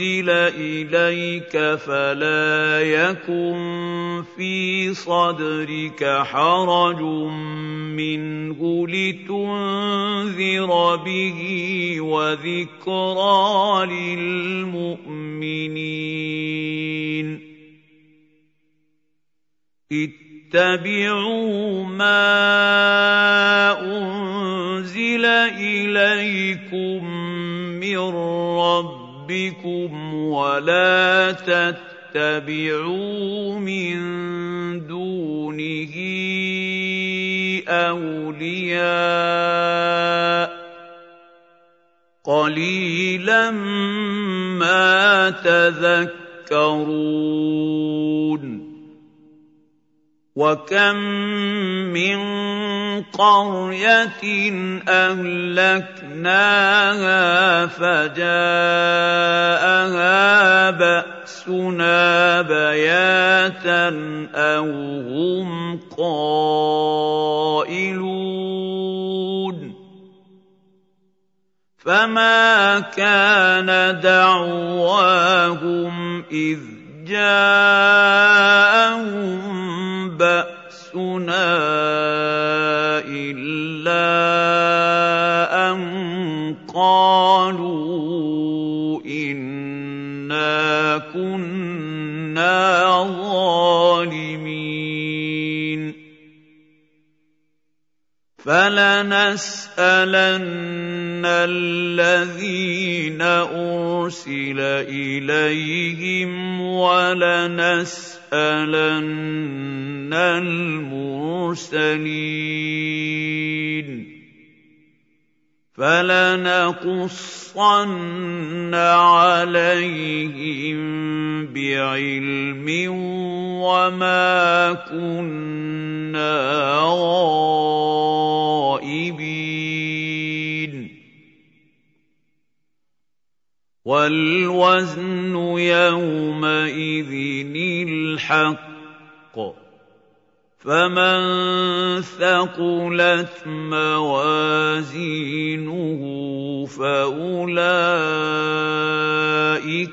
إليك فلا يكن في صدرك حرج منه لتنذر به وذكرى للمؤمنين. اتبعوا ما أنزل إليكم من ربكم ولا تتبعوا من دونه أولياء. قليلا ما تذكرون. وكم من قريه اهلكناها فجاءها باسنا بياتا أو هم قائلون فما كان دعواهم اذ جاءهم بأسنا إلا أن قالوا إنا كنا ظالمين فلنسألن الذين أرسل إليهم ولنسألن المرسلين فلنقصن عليهم بعلم وما كنا غائبين والوزن يومئذ الحق فمن ثقلت موازينه فاولئك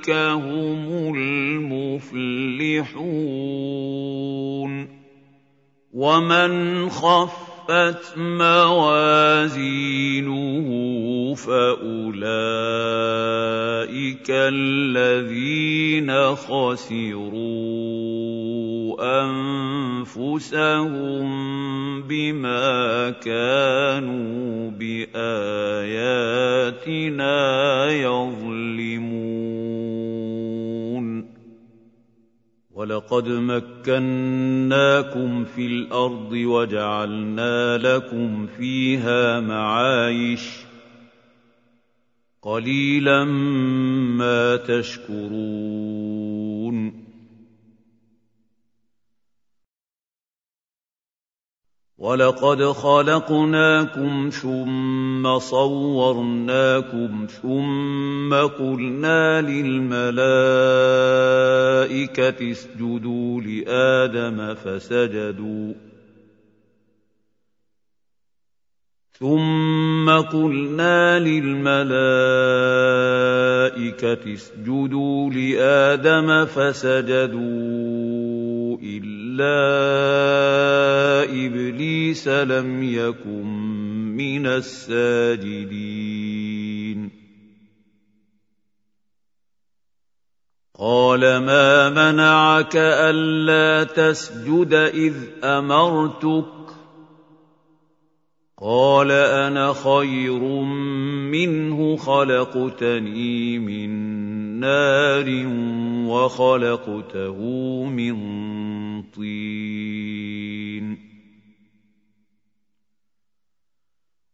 هم المفلحون ومن خفت موازينه فاولئك الذين خسروا انفسهم بما كانوا باياتنا يظلمون ولقد مكناكم في الأرض وجعلنا لكم فيها معايش. قليلا ما تشكرون. ولقد خلقناكم ثم صورناكم ثم قلنا للملائكه اسجدوا لادم فسجدوا ثم قلنا للملائكه اسجدوا لادم فسجدوا الا ابليس لم يكن من الساجدين. قال ما منعك ألا تسجد إذ أمرتك؟ قال أنا خير منه خلقتني من نار وخلقته من طين.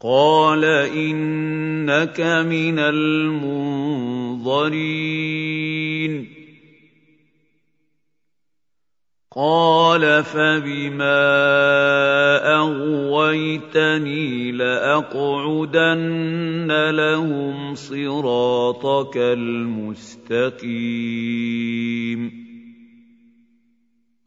قال إنك من المنظرين. قال فبما أغويتني لأقعدن لهم صراطك المستقيم.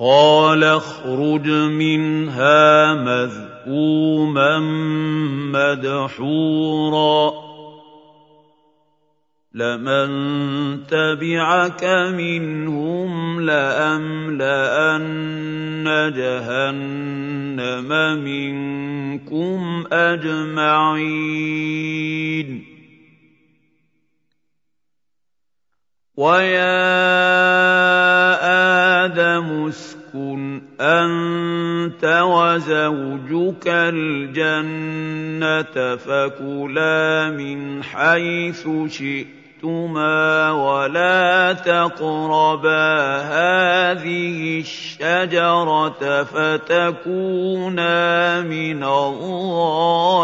قال اخرج منها مذءوما مدحورا لمن تبعك منهم لأملأن جهنم منكم أجمعين ويا آدم اسكن انت وزوجك الجنه فكلا من حيث شئتما ولا تقربا هذه الشجره فتكونا من الظالمين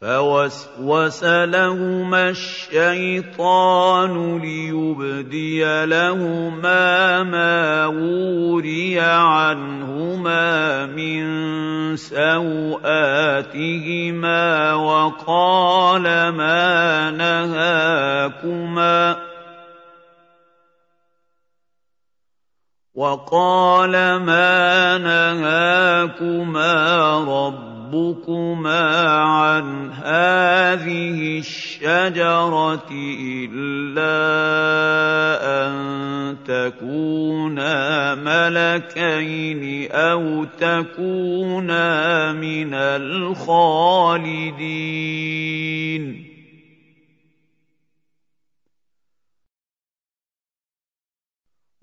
فوسوس لهما الشيطان ليبدي لهما ما وري عنهما من سواتهما وقال ما نهاكما وقال ما نهاكما رب ربكما عن هذه الشجرة إلا أن تكونا ملكين أو تكونا من الخالدين.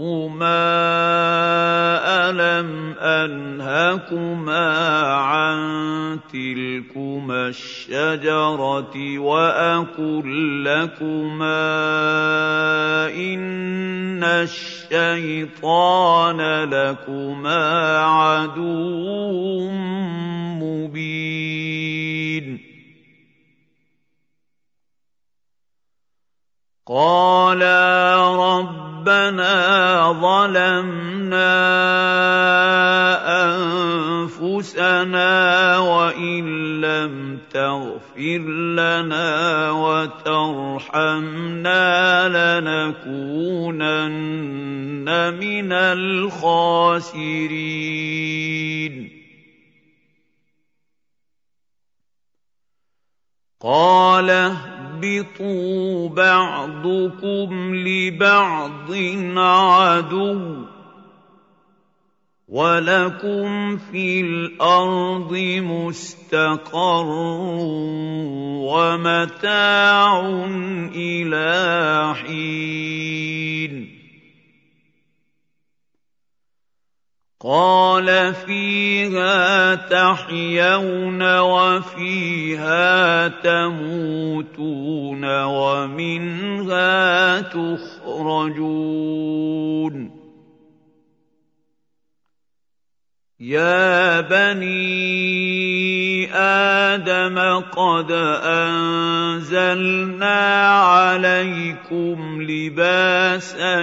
ربهما ألم أنهكما عن تلكما الشجرة وأقل لكما إن الشيطان لكما عدو مبين قالا ربنا ظلمنا انفسنا وان لم تغفر لنا وترحمنا لنكونن من الخاسرين قال اهبطوا بعضكم لبعض عدو وَلَكُمْ فِي الْأَرْضِ مُسْتَقَرٌّ وَمَتَاعٌ إِلَىٰ حِينٍ قال فيها تحيون وفيها تموتون ومنها تخرجون يَا بَنِي آدَمَ قَدْ أَنزَلْنَا عَلَيْكُمْ لِبَاسًا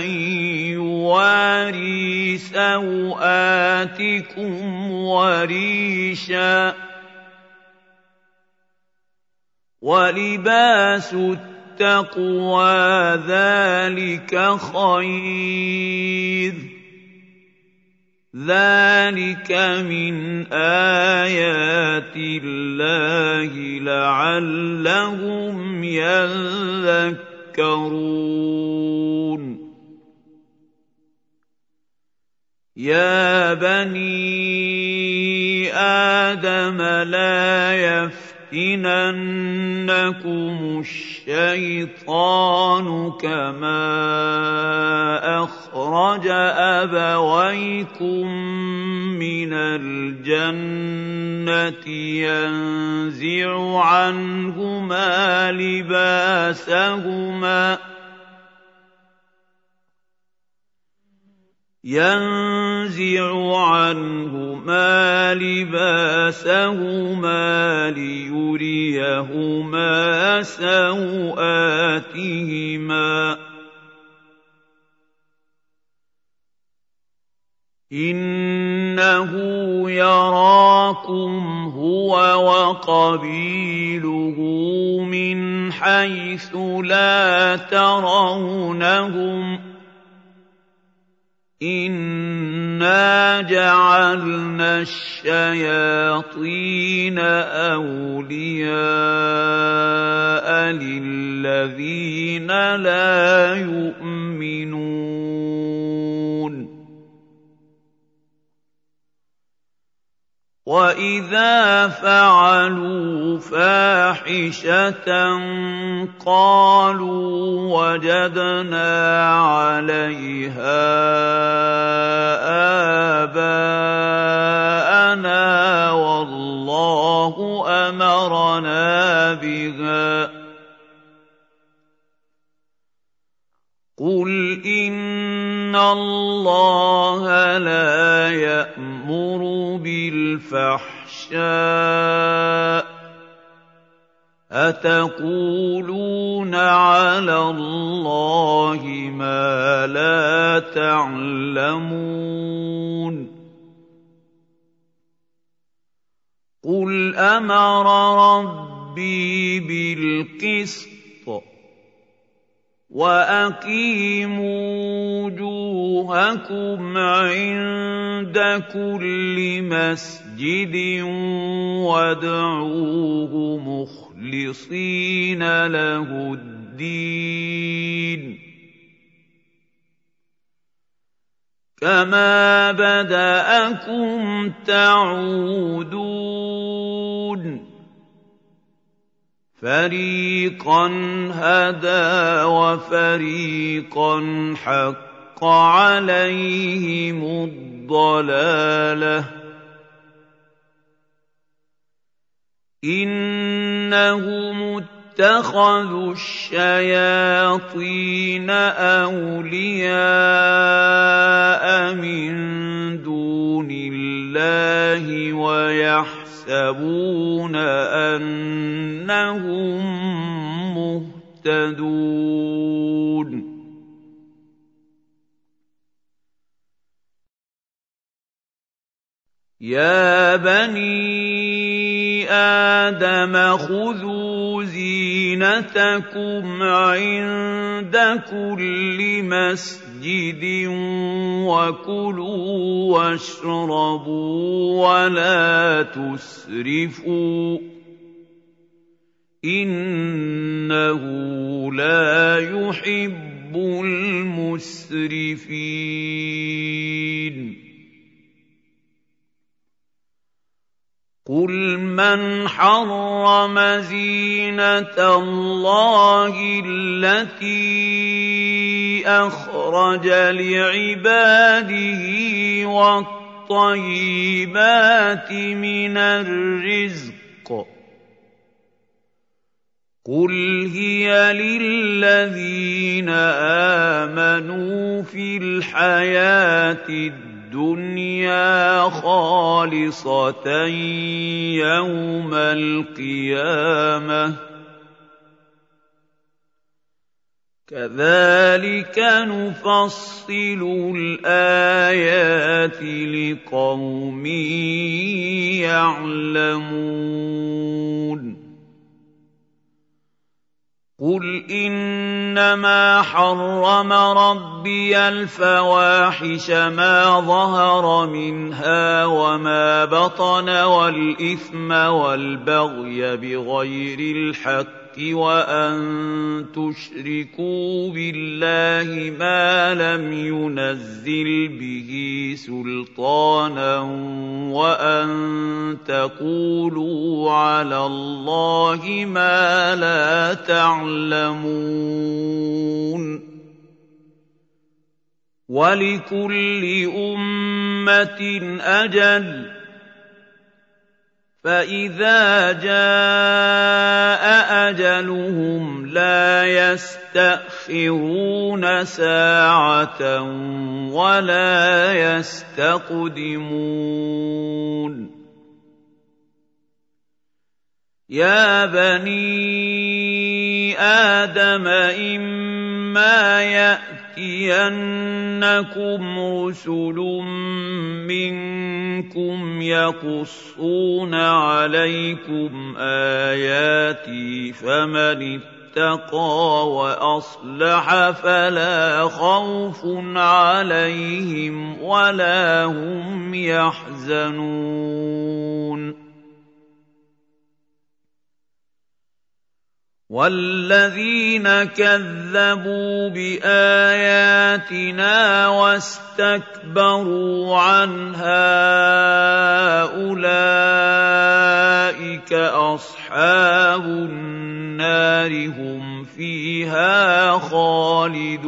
يُوَارِي سَوْآتِكُمْ وَرِيشًا ۖ وَلِبَاسُ التَّقْوَىٰ ذَٰلِكَ خَيْرٌ ذلك من ايات الله لعلهم يذكرون يا بني آدم لا يفتننكم الشيطان كما اخرج ابويكم من الجنه ينزع عنهما لباسهما ينزع عنهما لباسهما ليريهما سوآتهما. إنه يراكم هو وقبيله من حيث لا ترونهم. إِنَّا جَعَلْنَا الشَّيَاطِينَ أَوْلِيَاءَ لِلَّذِينَ لَا يُؤْمِنُونَ وَإِذَا فَعَلُوا فَاحِشَةً قَالُوا وَجَدْنَا عَلَيْهَا آبَاءَنَا وَاللَّهُ أَمَرَنَا بِهَا ۗ قُلْ إِنَّ اللَّهَ لَا يَأْمُرُ بِالْفَحْشَاءِ ۖ أَتَقُولُونَ عَلَى اللَّهِ مَا لَا تَعْلَمُونَ قُلْ أَمَرَ رَبِّي بِالْقِسْطِ وَأَقِيمُوا وُجُوهَكُمْ عِندَ كُلِّ مَسْجِدٍ وَادْعُوهُ مُخْلِصِينَ لَهُ الدِّينَ كَمَا بَدَأَكُمْ تَعُودُونَ فَرِيقًا هَدَىٰ وَفَرِيقًا حَقَّ عَلَيْهِمُ الضَّلَالَةُ ۗ. إِنَّهُمُ اتَّخَذُوا الشَّيَاطِينَ أَوْلِيَاءَ مِن دُونِ اللَّهِ وَيَحْسَبُونَ يَحْسَبُونَ أَنَّهُم مُّهْتَدُونَ يَا بَنِي آدَمَ خُذُوا زِينَتَكُمْ عِندَ كُلِّ مَسْجِدٍ وَكُلُوا وَاشْرَبُوا وَلَا تُسْرِفُوا إِنَّهُ لَا يُحِبُّ الْمُسْرِفِينَ. قُلْ مَنْ حَرَّمَ زِينَةَ اللَّهِ الَّتِي أَخْرَجَ لِعِبَادِهِ وَالطَّيِّبَاتِ مِنَ الرِّزْقِ قُلْ هِيَ لِلَّذِينَ آمَنُوا فِي الْحَيَاةِ الدُّنْيَا خَالِصَةً يَوْمَ الْقِيَامَةِ ۗ. كَذَٰلِكَ نُفَصِّلُ الْآيَاتِ لِقَوْمٍ يَعْلَمُونَ. قُلْ إِنَّمَا حَرَّمَ رَبِّيَ الْفَوَاحِشَ مَا ظَهَرَ مِنْهَا وَمَا بَطَنَ وَالْإِثْمَ وَالْبَغْيَ بِغَيْرِ الْحَقِّ وَأَن تُشْرِكُوا بِاللَّهِ مَا لَمْ يُنَزِّلْ بِهِ سُلْطَانًا وَأَن تَقُولُوا عَلَى اللَّهِ مَا لَا تَعْلَمُونَ وَلِكُلِّ أُمَّةٍ أَجَلٌ فَإِذَا جَاءَ أَجَلُهُمْ لَا يَسْتَأْخِرُونَ سَاعَةً وَلَا يَسْتَقْدِمُونَ يَا بَنِي آدَمَ إِمَّا يَأْتِيَنَّكُمْ رُسُلٌ مِّنكُمْ يَقُصُّونَ عَلَيْكُمْ آيَاتِي فَمَنِ اتَّقَىٰ وَأَصْلَحَ فَلَا خَوْفٌ عَلَيْهِمْ وَلَا هُمْ يَحْزَنُونَ وَالَّذِينَ كَذَّبُوا بِآيَاتِنَا وَاسْتَكْبَرُوا عَنْهَا أُولَٰئِكَ أَصْحَابُ النَّارِ ۖ هُمْ فِيهَا خَالِدُونَ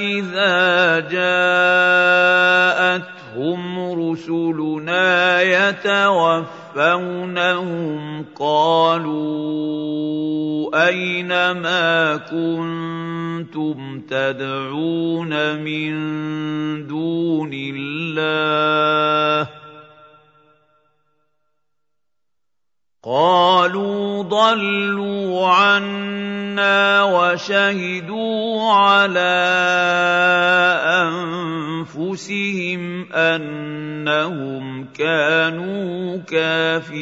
إِذَا جَاءَتْهُمْ رُسُلُنَا يَتَوَفَّوْنَهُمْ قَالُوا أَيْنَ مَا كُنتُمْ تَدْعُونَ مِن دُونِ اللَّهِ ۖ قَالُوا ضَلُّوا عَنَّا وَشَهِدُوا عَلَىٰ أَنفُسِهِمْ أَنَّهُمْ كَانُوا كَافِرِينَ.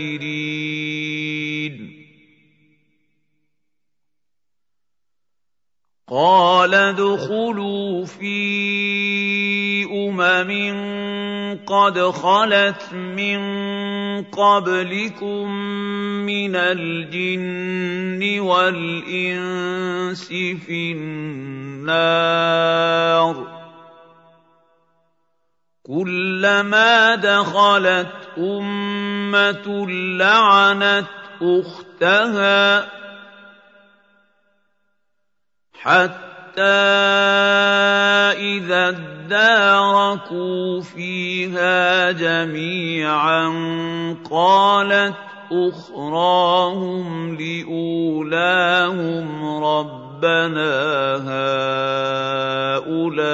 قَالَ ادْخُلُوا فِي أُمَمٍ قَدْ خَلَتْ مِن قَبْلِكُم مِّنَ الْجِنِّ وَالْإِنسِ فِي النَّارِ ۖ كُلَّمَا دَخَلَتْ أُمَّةٌ لَّعَنَتْ أُخْتَهَا ۖ حَتَّىٰ إِذَا ادَّارَكُوا فِيهَا جَمِيعًا قَالَتْ أُخْرَاهُمْ لِأُولَاهُمْ رَبَّنَا هَٰؤُلَاءِ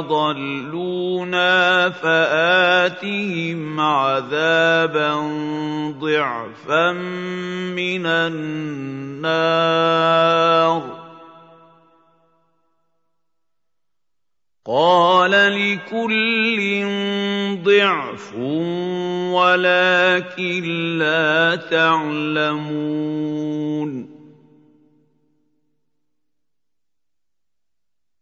أَضَلُّونَا فَآتِهِمْ عذابا ضعفا من النار. قال لكل ضعف ولكن لا تعلمون.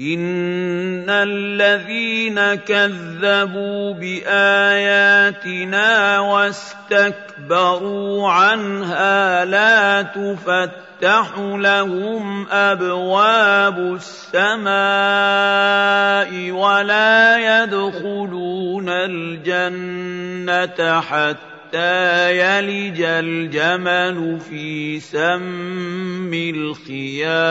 ان الذين كذبوا باياتنا واستكبروا عنها لا تفتح لهم ابواب السماء ولا يدخلون الجنه حتى يلج الجمل في سم الخياط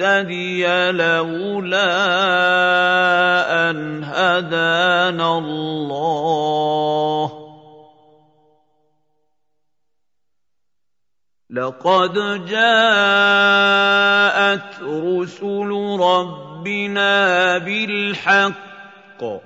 نهتدي لولا أن هدانا الله. لقد جاءت رسل ربنا بالحق.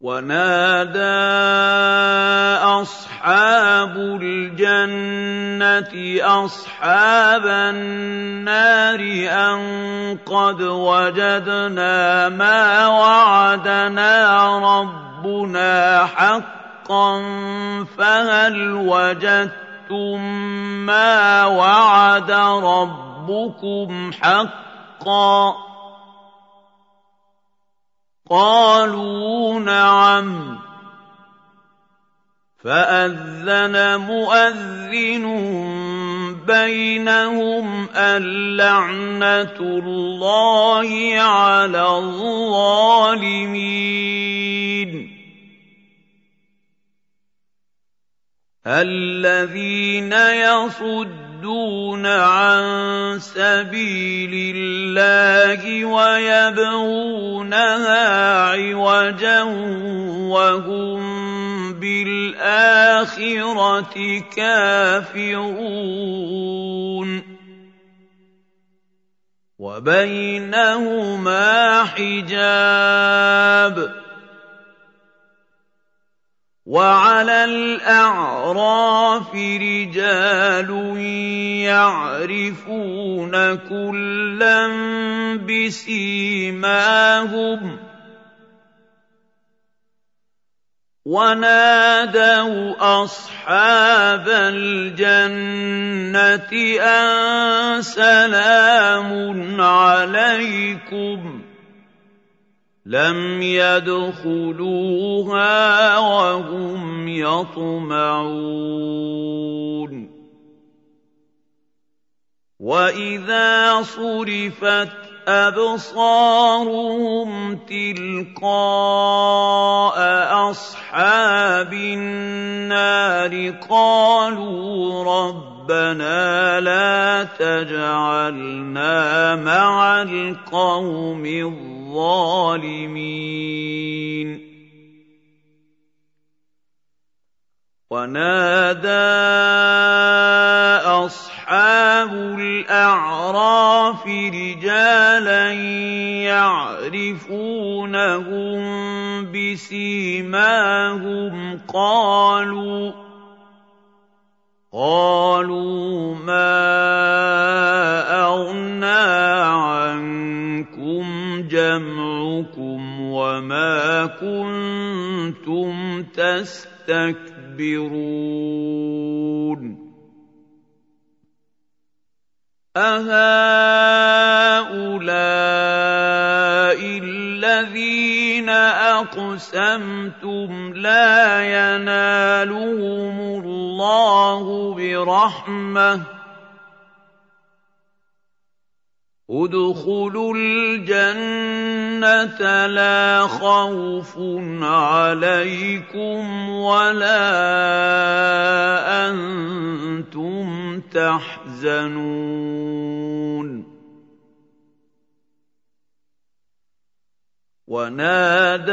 ونادى أصحاب الجنة أصحاب النار أن قد وجدنا ما وعدنا ربنا حقا فهل وجدتم ما وعد ربكم حقا قالوا نعم. فأذن مؤذن بينهم اللعنه الله على الظالمين. الذين يصدون يصدون عن سبيل الله ويبغونها عوجا وهم بالآخرة كافرون. وبينهما حجاب. وعلى الأعراف رجال يعرفون كلا بسيماهم ونادوا أصحاب الجنة أن سلام عليكم لم يدخلوها وهم يطمعون. وإذا صرفت أبصارهم تلقاء أصحاب النار قالوا ربنا لا تجعلنا مع القوم الظالمين ونادى أصحاب الأعراف رجالا يعرفونهم بسيماهم قالوا قالوا ما أغنى عنكم جمعكم وما كنتم تستكبرون أهؤلاء الذين أقسمتم لا ينالهم الله برحمة. ادخلوا الجنة لا خوف عليكم ولا أنتم تحزنون. ونادى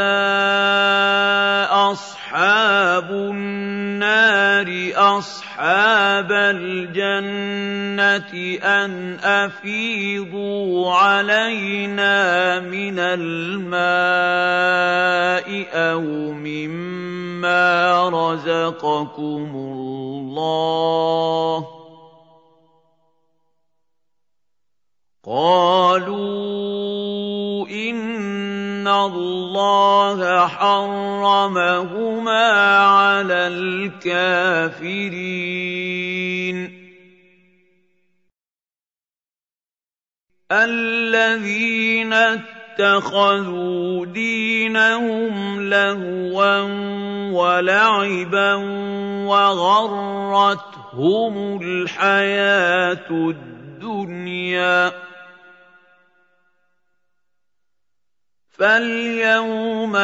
أصحاب النار أصحاب الجنة أن أفيضوا علينا من الماء أو مما رزقكم الله قالوا أن الله حرمهما على الكافرين. الذين اتخذوا دينهم لهوا ولعبا وغرتهم الحياة الدنيا. فاليوم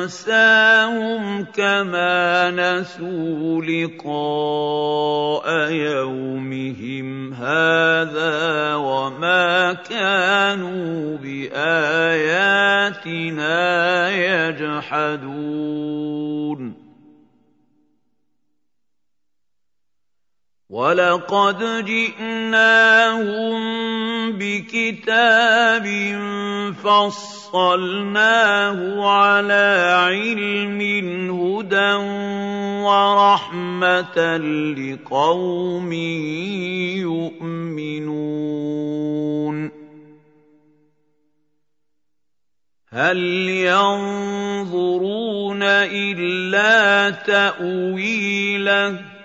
ننساهم كما نسوا لقاء يومهم هذا وما كانوا باياتنا يجحدون ولقد جئناهم بكتاب فصلناه على علم هدى ورحمه لقوم يؤمنون. هل ينظرون الا تاويله؟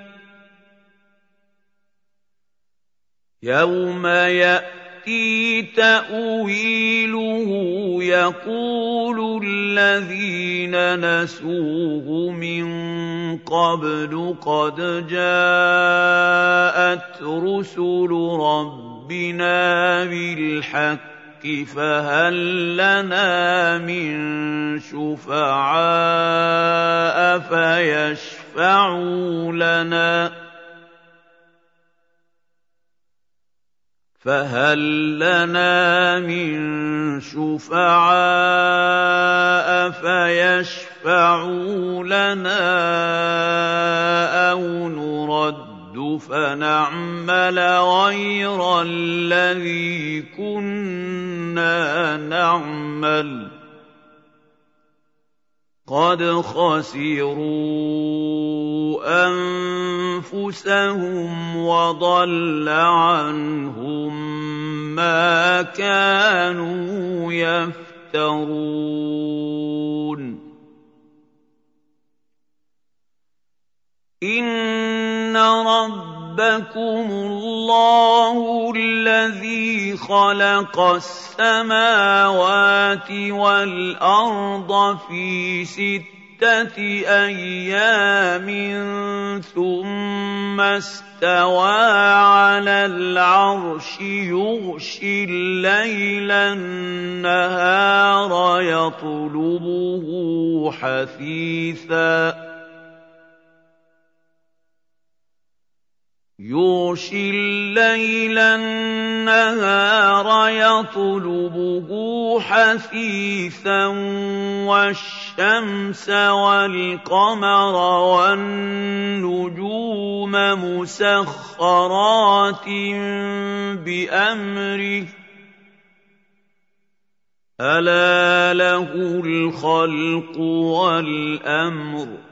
يوم ياتي تاويله يقول الذين نسوه من قبل قد جاءت رسل ربنا بالحق فهل لنا من شفعاء فيشفعوا لنا فهل لنا من شفعاء فيشفعوا لنا أو نرد فنعمل غير الذي كنا نعمل قَدْ خَسِرُوا أَنفُسَهُمْ وَضَلَّ عَنْهُم مَّا كَانُوا يَفْتَرُونَ إِنَّ رَبَّ رَبَّكُمُ اللَّهُ الَّذِي خَلَقَ السَّمَاوَاتِ وَالْأَرْضَ فِي سِتَّةِ أَيَّامٍ ثُمَّ اسْتَوَىٰ عَلَى الْعَرْشِ يُغْشِي اللَّيْلَ النَّهَارَ يَطْلُبُهُ حَثِيثًا يُغْشِي اللَّيْلَ النَّهَارَ يَطْلُبُهُ حَثِيثًا وَالشَّمْسَ وَالْقَمَرَ وَالنُّجُومَ مُسَخَّرَاتٍ بِأَمْرِهِ ۗ أَلَا لَهُ الْخَلْقُ وَالْأَمْرُ ۗ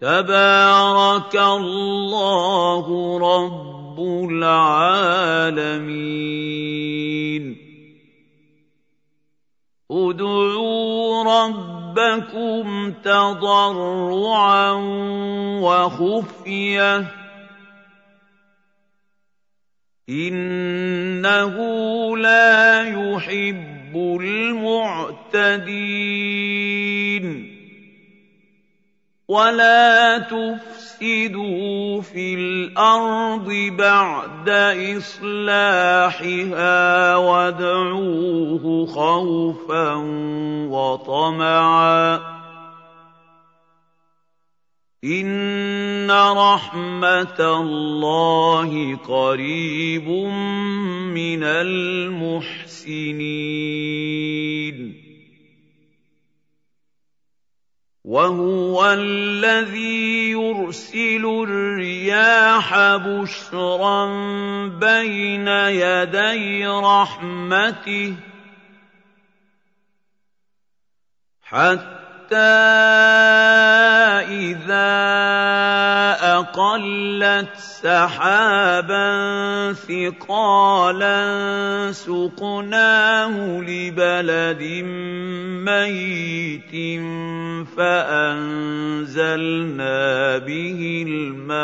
تَبَارَكَ اللَّهُ رَبُّ الْعَالَمِينَ. ادْعُوا رَبَّكُمْ تَضَرُّعًا وَخُفْيَةً ۚ. إِنَّهُ لَا يُحِبُّ الْمُعْتَدِينَ. وَلَا تُفْسِدُوا فِي الْأَرْضِ بَعْدَ إِصْلَاحِهَا وَادْعُوهُ خَوْفًا وَطَمَعًا ۚ إِنَّ رَحْمَتَ اللَّهِ قَرِيبٌ مِّنَ الْمُحْسِنِينَ وَهُوَ الَّذِي يُرْسِلُ الرِّيَاحَ بُشْرًا بَيْنَ يَدَيْ رَحْمَتِهِ حَتَّىٰ إِذَا أَقَلَّتْ سَحَابًا ثِقَالًا سُقْنَاهُ لِبَلَدٍ مَّيِّتٍ فَأَنزَلْنَا بِهِ الْمَاءَ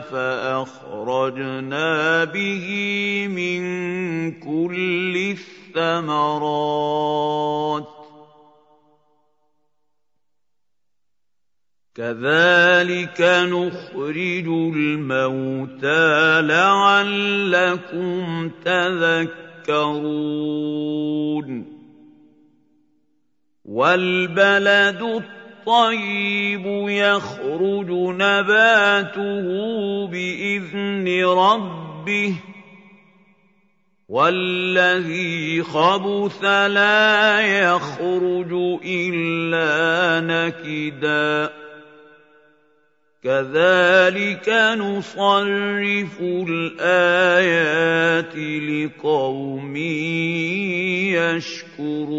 فَأَخْرَجْنَا بِهِ مِن كُلِّ الثَّمَرَاتِ ۚ كَذَٰلِكَ نُخْرِجُ الْمَوْتَىٰ لَعَلَّكُمْ تَذَكَّرُونَ. وَالْبَلَدُ الطَّيِّبُ يَخْرُجُ نَبَاتُهُ بِإِذْنِ رَبِّهِ ۖ. وَالَّذِي خَبُثَ لَا يَخْرُجُ إِلَّا نَكِدًا. كَذَٰلِكَ نُصَرِّفُ الْآيَاتِ لِقَوْمٍ يَشْكُرُونَ.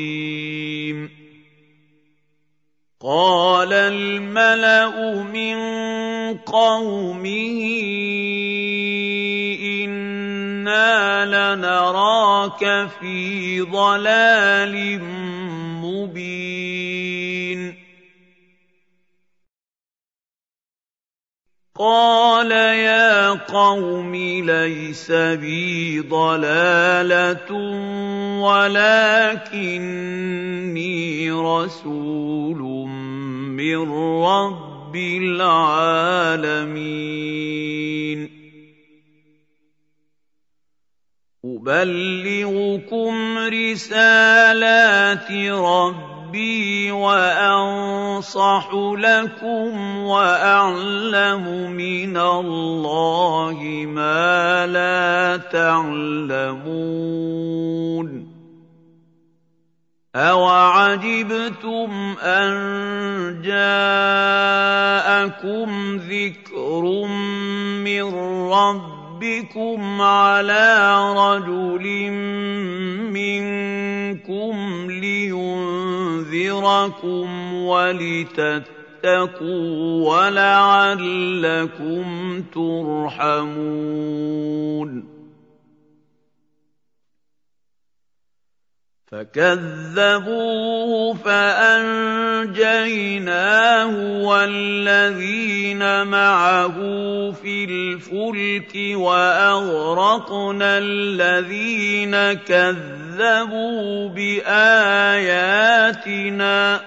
قَالَ الْمَلَأُ مِن قَوْمِهِ إِنَّا لَنَرَاكَ فِي ضَلَالٍ مُّبِينٍ قَالَ يَا قَوْمِ لَيْسَ بِي ضَلَالَةٌ وَلَٰكِنِّي رَسُولٌ مِّن رَّبِّ الْعَالَمِينَ. أُبَلِّغُكُمْ رِسَالَاتِ رَبِّي وَأَنصَحُ لَكُمْ وَأَعْلَمُ مِنَ اللَّهِ مَا لَا تَعْلَمُونَ أَوَعَجِبْتُمْ أَن جَاءَكُمْ ذِكْرٌ مِّن رَّبِّكُمْ عَلَىٰ رَجُلٍ مِّنكُمْ لِيُنذِرَكُمْ وَلِتَتَّقُوا وَلَعَلَّكُمْ تُرْحَمُونَ فَكَذَّبُوهُ فَأَنجَيْنَاهُ وَالَّذِينَ مَعَهُ فِي الْفُلْكِ وَأَغْرَقْنَا الَّذِينَ كَذَّبُوا بِآيَاتِنَا ۚ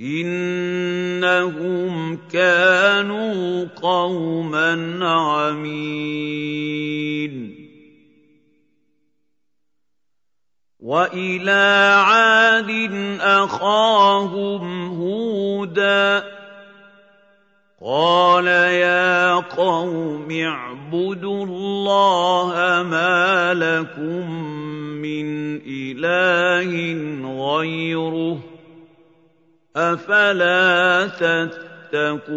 إِنَّهُمْ كَانُوا قَوْمًا عَمِينَ وَإِلَىٰ عَادٍ أَخَاهُمْ هُودًا ۚ قَالَ يَا قَوْمِ اعْبُدُوا اللَّهَ مَا لَكُم مِّنْ إِلَٰهٍ غَيْرُهُ ۖ أَفَلَا تَتَّقُونَ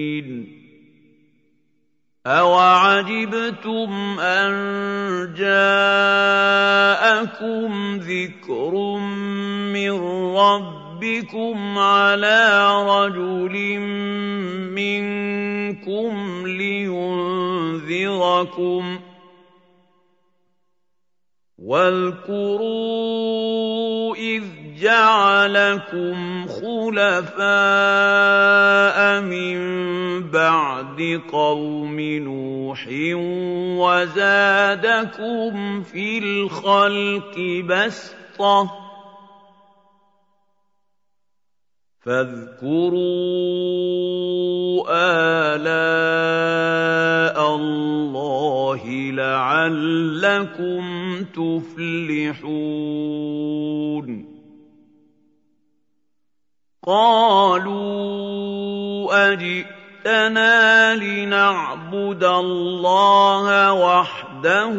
أَوَعَجِبْتُمْ أَن جَاءَكُمْ ذِكْرٌ مِّن رَّبِّكُمْ عَلَىٰ رَجُلٍ مِّنكُمْ لِيُنذِرَكُمْ ۖ وَاذْكُرُوا إِذْ جَعَلَكُمْ خُلَفَاءَ مِن بَعْدِ قَوْمِ نُوحٍ وَزَادَكُمْ فِي الْخَلْقِ بَسْطَةً ۖ فاذكروا آلاء اللَّهِ لَعَلَّكُمْ تُفْلِحُونَ. قَالُوا أَجِئْتَنَا لِنَعْبُدَ اللَّهَ وَحْدَهُ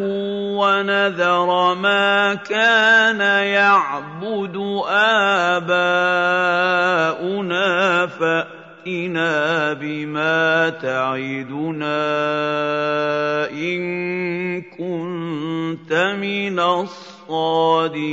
وَنَذَرَ مَا كَانَ يَعْبُدُ آبَاؤُنَا فَأْتِنَا بِمَا تَعِدُنَا إِن كُنتَ مِنَ الصَّادِقِينَ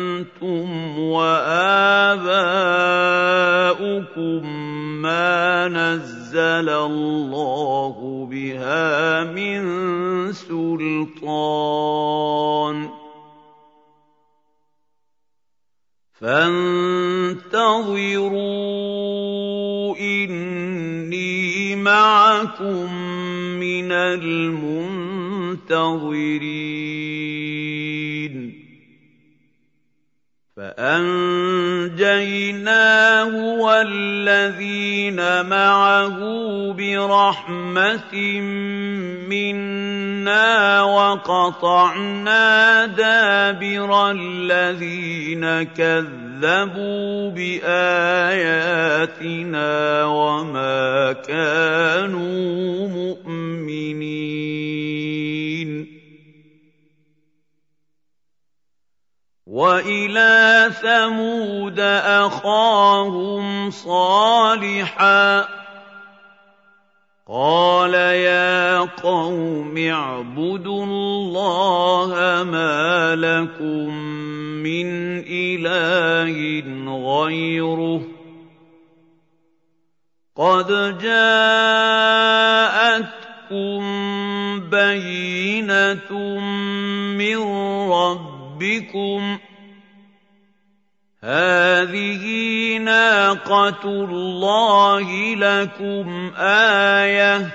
أَنتُمْ وَآبَاؤُكُم مَّا نَزَّلَ اللَّهُ بِهَا مِن سُلْطَانٍ ۚ فَانتَظِرُوا إِنِّي مَعَكُم مِّنَ الْمُنتَظِرِينَ فأنجيناه والذين معه برحمة منا وقطعنا دابر الذين كذبوا بآياتنا وما كانوا مؤمنين. وَإِلَىٰ ثَمُودَ أَخَاهُمْ صَالِحًا ۚ قَالَ يَا قَوْمِ اعْبُدُوا اللَّهَ مَا لَكُم مِّنْ إِلَٰهٍ غَيْرُهُ قَدْ جَاءَتْكُم بَيِّنَةٌ مِّن رَّبِّكُمْ رَبِّكُمْ هَٰذِهِ نَاقَةُ اللَّهِ لَكُمْ آيَةً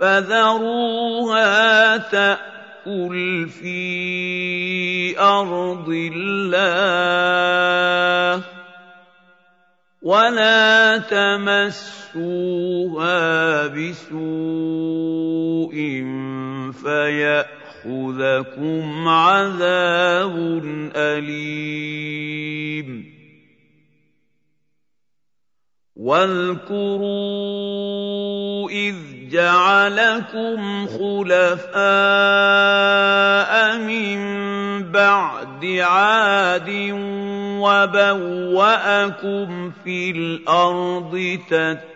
فَذَرُوهَا تَأْكُلْ فِي أَرْضِ اللَّهِ وَلَا تَمَسُّوهَا بِسُوءٍ فَيَأْتِيَكُم يَأْخُذَكُمْ عَذَابٌ أَلِيمٌ. وَاذْكُرُوا إِذْ جَعَلَكُمْ خُلَفَاءَ مِن بَعْدِ عَادٍ وَبَوَّأَكُمْ فِي الْأَرْضِ تَتَّبِعُونَ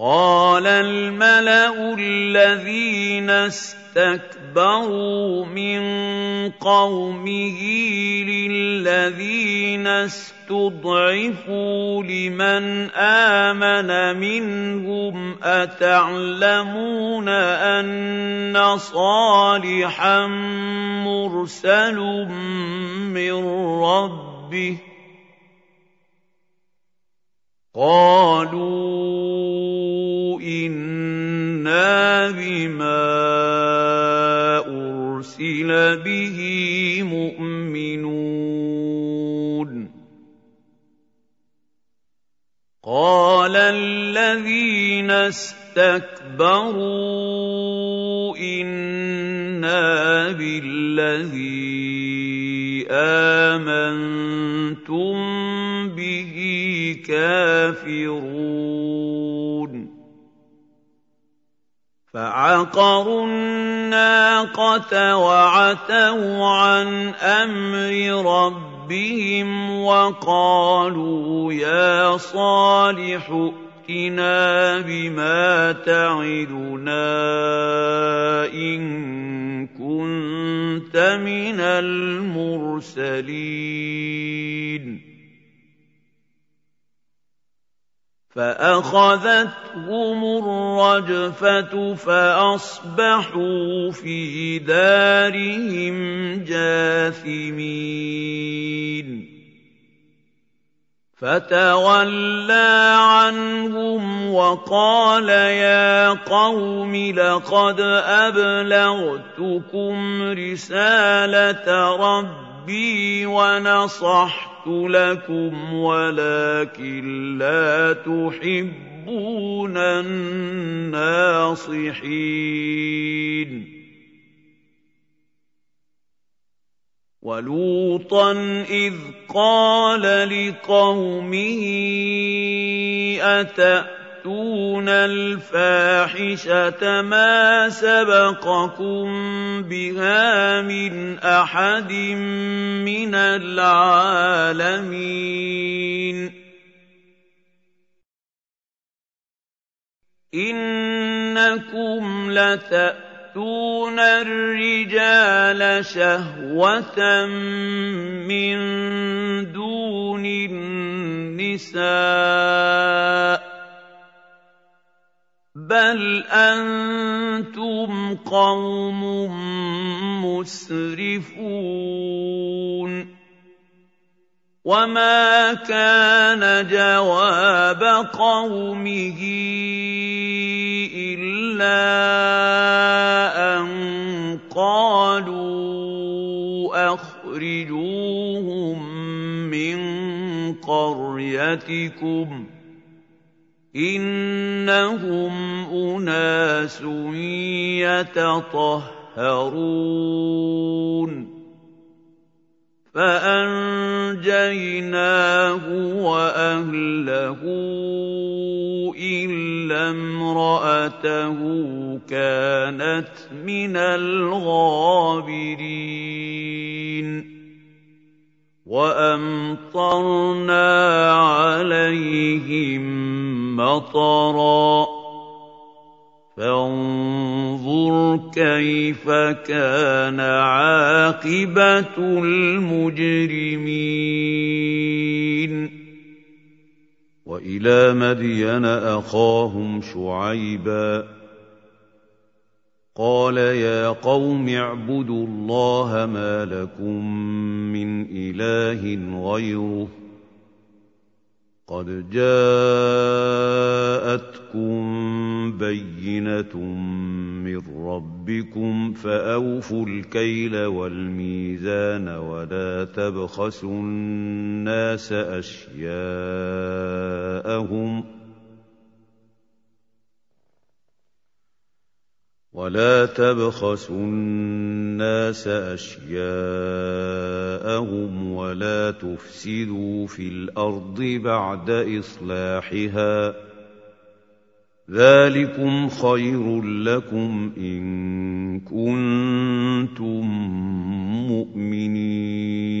قال الملأ الذين استكبروا من قومه للذين استضعفوا لمن آمن منهم أتعلمون أن صالحا مرسل من ربه قالوا أنا بما ارسل به مؤمنون قال الذين استكبروا إنا بالذي آمنتم به كافرون. فعقروا الناقة وعتوا عن أمر ربهم وقالوا يا صالح ائتنا بما تعدنا إن كنت من المرسلين فَأَخَذَتْهُمُ الرَّجْفَةُ فَأَصْبَحُوا فِي دَارِهِمْ جَاثِمِينَ. فَتَوَلَّىٰ عَنْهُمْ وَقَالَ يَا قَوْمِ لَقَدْ أَبْلَغْتُكُمْ رِسَالَةَ رَبِّي وَنَصَحْتُ لكم ولكن لا تحبون الناصحين ولوطا اذ قال لقومه اتأ تَأْتُونَ الْفَاحِشَةَ مَا سَبَقَكُم بِهَا مِنْ أَحَدٍ مِّنَ الْعَالَمِينَ إِنَّكُمْ لَتَأْتُونَ تَأْتُونَ الرِّجَالَ شَهْوَةً مِّن دُونِ النِّسَاءِ ۚ بَلْ أَنتُمْ قَوْمٌ مُّسْرِفُونَ وَمَا كَانَ جَوَابَ قَوْمِهِ إِلَّا أَن قَالُوا أَخْرِجُوهُم مِّن قَرْيَتِكُمْ ۖ إِنَّهُمْ أُنَاسٌ يَتَطَهَّرُونَ فَأَنجَيْنَاهُ وَأَهْلَهُ إِلَّا امْرَأَتَهُ كَانَتْ مِنَ الْغَابِرِينَ وَأَمْطَرْنَا عَلَيْهِم مَّطَرًا. فانظُرْ كَيْفَ كَانَ عَاقِبَةُ الْمُجْرِمِينَ. وَإِلَىٰ مَدْيَنَ أَخَاهُمْ شُعَيْبًا ۗ. قَالَ يَا قَوْمِ اعْبُدُوا اللَّهَ مَا لَكُم مِّنْ إِلَٰهٍ غَيْرُهُ قَدْ جَاءَتْكُم بَيِّنَةٌ مِّن رَّبِّكُمْ فَأَوْفُوا الْكَيْلَ وَالْمِيزَانَ وَلَا تَبْخَسُوا النَّاسَ أَشْيَاءَهُمْ ۚ ولا تبخسوا الناس أشياءهم ولا تفسدوا في الأرض بعد إصلاحها ذلكم خير لكم إن كنتم مؤمنين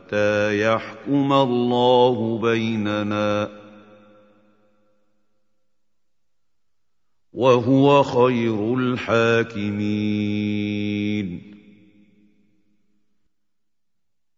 حتى يحكم الله بيننا. وهو خير الحاكمين.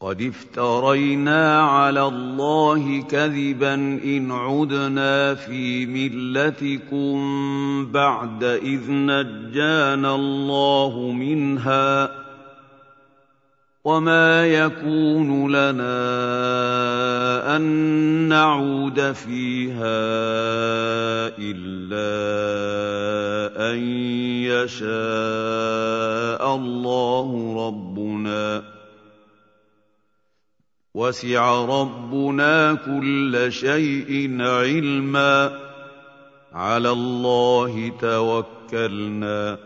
قد افترينا على الله كذبا إن عدنا في ملتكم بعد إذ نجانا الله منها وما يكون لنا ان نعود فيها الا ان يشاء الله ربنا وسع ربنا كل شيء علما على الله توكلنا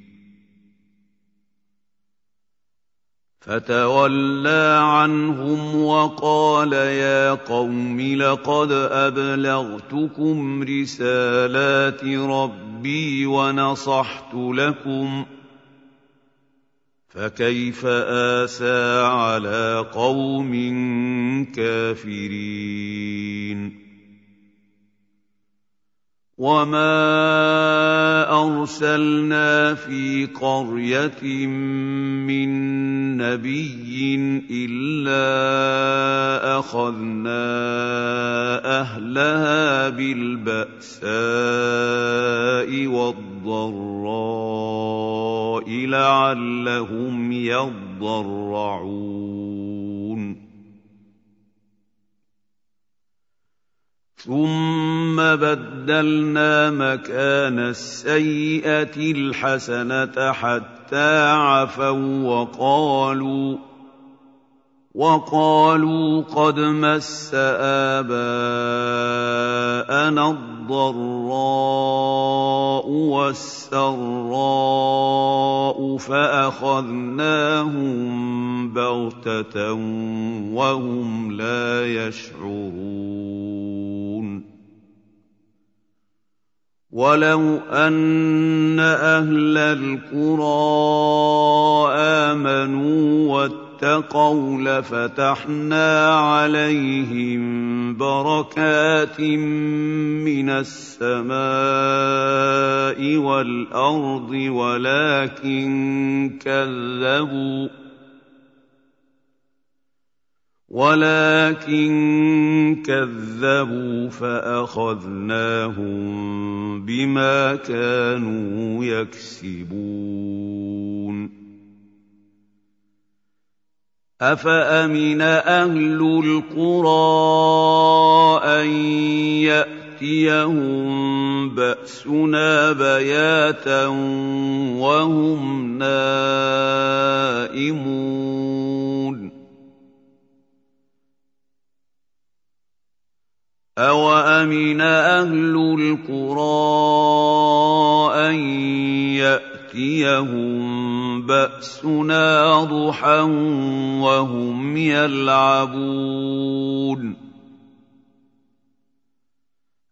فتولى عنهم وقال يا قوم لقد أبلغتكم رسالات ربي ونصحت لكم فكيف آسى على قوم كافرين وما أرسلنا في قرية من نبي إلا أخذنا أهلها بالبأساء والضراء لعلهم يضرعون. ثم بدلنا مكان السيئة الحسنة حتى عفوا وقالوا وقالوا قد مس آباءنا الضراء والسراء فأخذناهم بغتة وهم لا يشعرون ولو أن أهل القرى آمنوا واتقوا اتقوا لفتحنا عليهم بركات من السماء والارض ولكن كذبوا ولكن كذبوا فأخذناهم بما كانوا يكسبون. أفأمن أهل القرى أن يأتيهم بأسنا بياتا وهم نائمون؟ اوامن أهل القرى ان ياتيهم بأسنا ضحى وهم يلعبون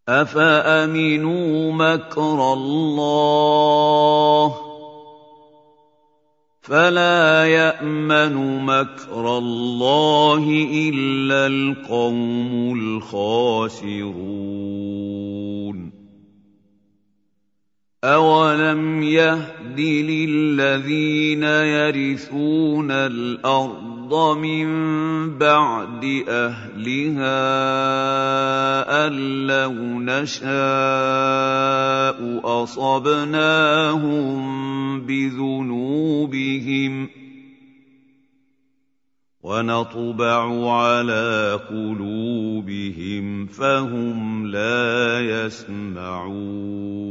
أفأمنوا مكر الله فلا يأمن مكر الله إلا القوم الخاسرون. أولم يهد للذين يرثون الأرض من بعد أهلها أن لو نشاء أصبناهم بذنوبهم ونطبع على قلوبهم فهم لا يسمعون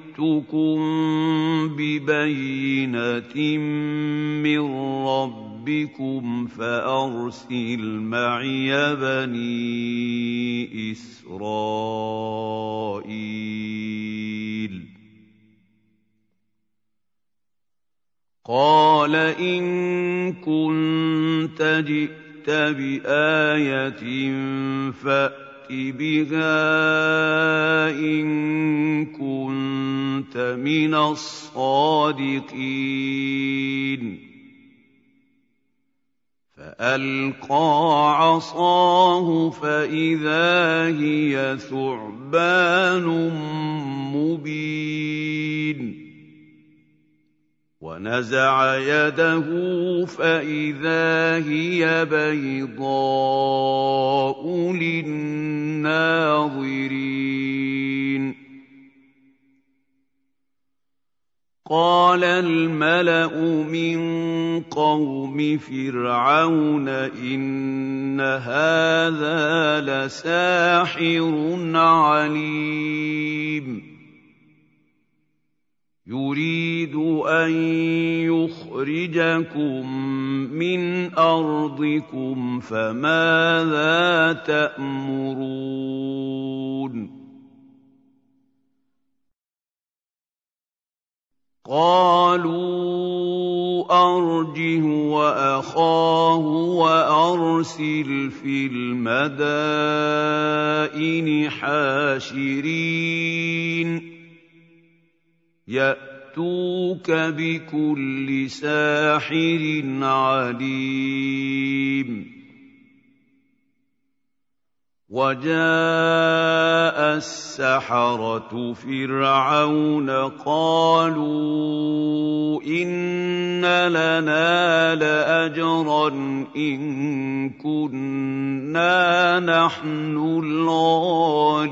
جئتكم ببينة من ربكم فأرسل معي بني إسرائيل. قال إن كنت جئت بآية فات بها إن كنت من الصادقين فألقى عصاه فإذا هي ثعبان مبين ونزع يده فإذا هي بيضاء للناظرين. قال الملأ من قوم فرعون إن هذا لساحر عليم. يريد أن يخرجكم من أرضكم فماذا تأمرون؟ قالوا أرجه وأخاه وأرسل في المدائن حاشرين. يأتوك بكل ساحر عليم. وجاء السحرة فرعون قالوا إن لنا لأجرا إن كنا نحن الغالبين.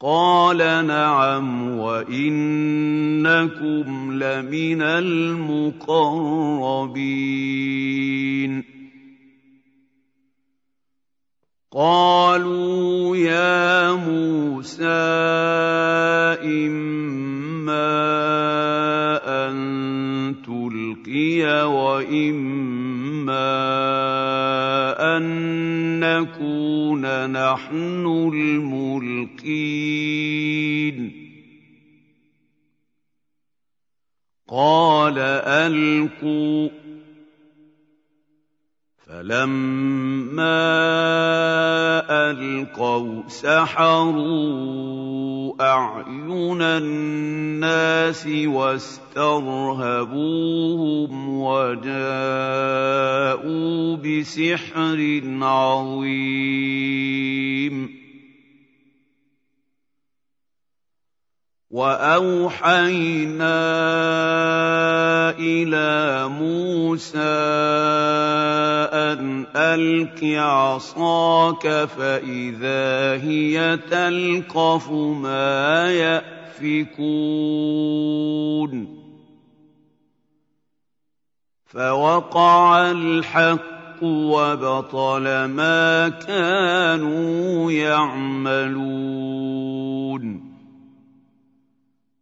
قال نعم وإنكم لمن المقربين. قالوا يا موسى إما أن تلقي وإما ان نكون نحن الملقين قال القوا فلما القوا سحروا اعين الناس واسترهبوهم وجاءوا بسحر عظيم وأوحينا إلى موسى أن ألق عصاك فإذا هي تلقف ما يأفكون. فوقع الحق وبطل ما كانوا يعملون.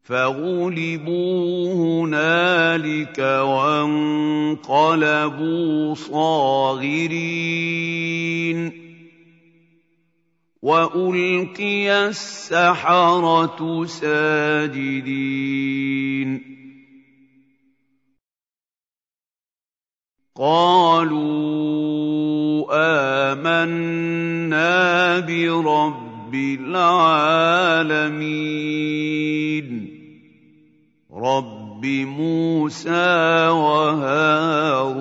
فغلبوا هنالك وانقلبوا صاغرين. وألقي السحرة ساجدين. قالوا آمنا برب العالمين. رب موسى وهارون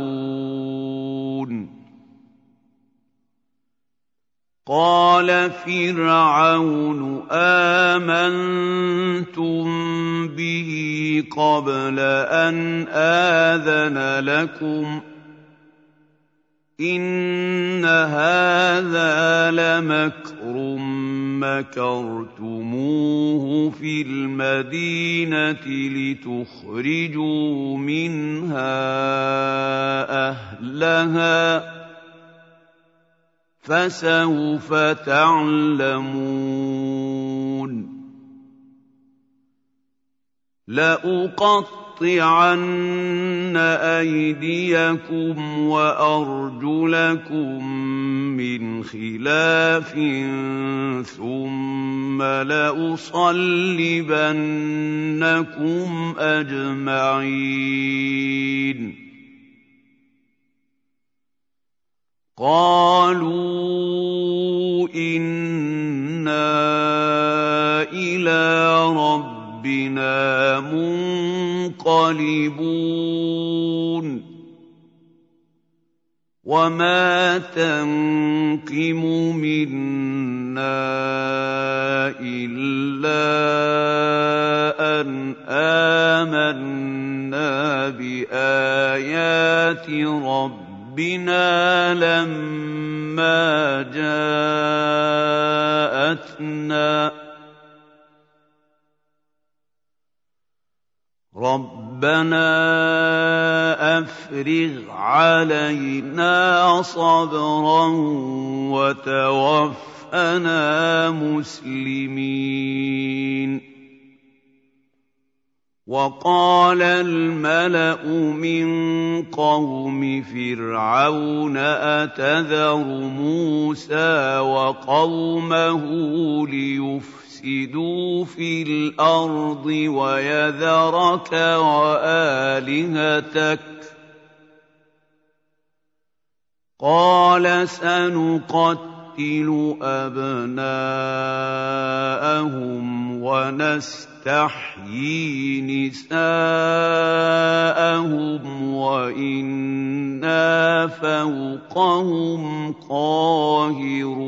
قال فرعون امنتم به قبل ان اذن لكم إِنَّ هَٰذَا لَمَكْرٌ مَّكَرْتُمُوهُ فِي الْمَدِينَةِ لِتُخْرِجُوا مِنْهَا أَهْلَهَا ۖ فَسَوْفَ تَعْلَمُونَ لَأُقَطِّعَنَّ لَأُقَطِّعَنَّ أَيْدِيَكُمْ وَأَرْجُلَكُم مِّنْ خِلَافٍ ثُمَّ لَأُصَلِّبَنَّكُمْ أَجْمَعِينَ. قَالُوا إِنَّا إِلَىٰ رَبِّنَا مُنقَلِبُونَ. ينقلبون وما تنقم منا إلا أن آمنا بآيات ربنا لما جاءتنا رَبَّنَا أَفْرِغْ عَلَيْنَا صَبْرًا وَتَوَفَّنَا مُسْلِمِينَ. وَقَالَ الْمَلَأُ مِن قَوْمِ فِرْعَوْنَ أَتَذَرُ مُوسَىٰ وَقَوْمَهُ لِيُفْسِدُوا يفسدوا في الأرض ويذرك وآلهتك قال سنقتل أبناءهم ونستحيي نساءهم وإنا فوقهم قاهرون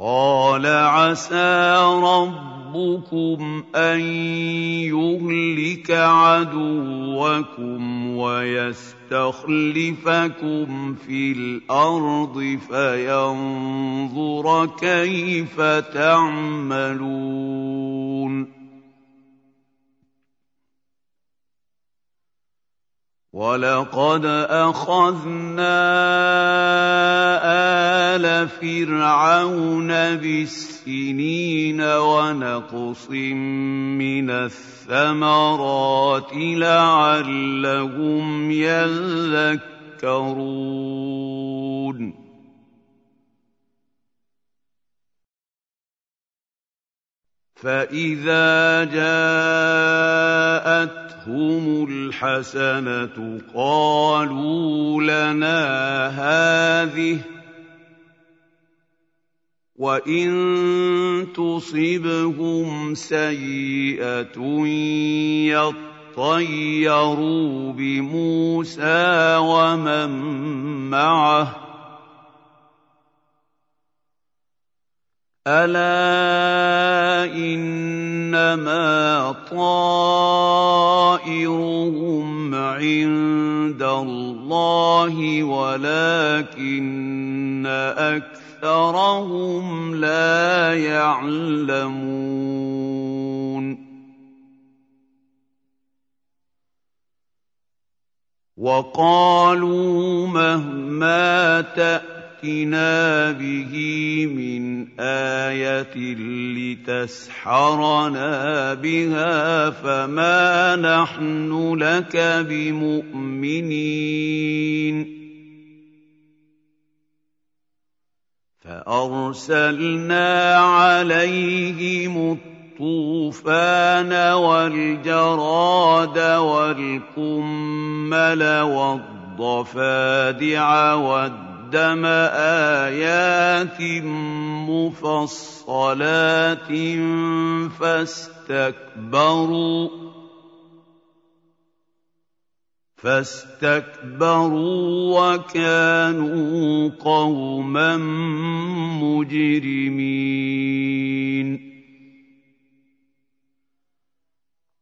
قال عسى ربكم أن يهلك عدوكم ويستخلفكم في الأرض فينظر كيف تعملون. وَلَقَدْ أَخَذْنَا آلَ فِرْعَوْنَ بِالسِّنِينَ وَنَقْصٍ مِّنَ الثَّمَرَاتِ لَعَلَّهُمْ يَذَّكَّرُونَ فإذا جاءتهم الحسنة قالوا لنا هذه وإن تصبهم سيئة يطيروا بموسى ومن معه ألا إنما طائرهم عند الله ولكن أكثرهم لا يعلمون وقالوا مهما تأتي تأتنا به من آية لتسحرنا بها فما نحن لك بمؤمنين فأرسلنا عليهم الطوفان والجراد والقمل والضفادع والدم قدم آيات مفصلات فاستكبروا فاستكبروا وكانوا قوما مجرمين.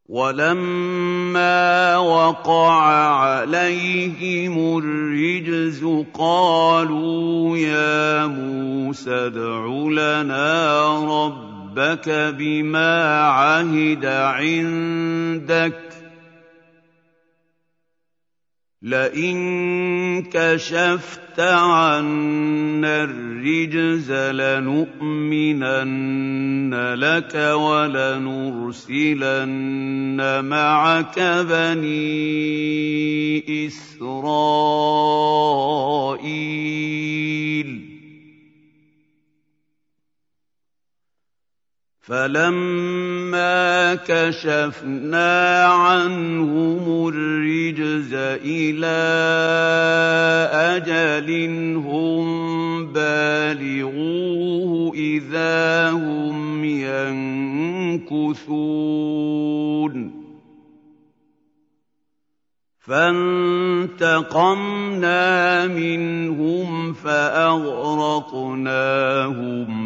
ولما وقع عليهم الرجز قالوا يا موسى ادع لنا ربك بما عهد عندك لئن كشفت عنا الرجز لنؤمنن لك ولنرسلن معك بني إسرائيل. فلما كشفنا عنهم الرجز إلى أجل هم بالغوه اذا هم ينكثون فانتقمنا منهم فأغرقناهم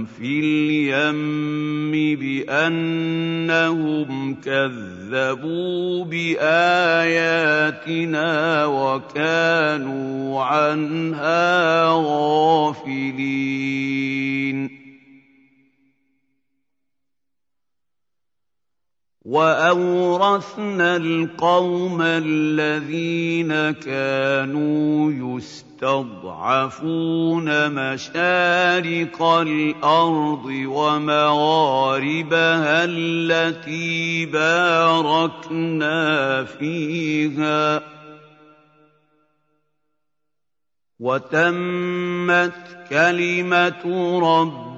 في اليم بأنهم كذبوا بآياتنا وكانوا عنها غافلين. وأورثنا القوم الذين كانوا يستضعفون مشارق الأرض ومغاربها التي باركنا فيها. وتمت كلمة ربك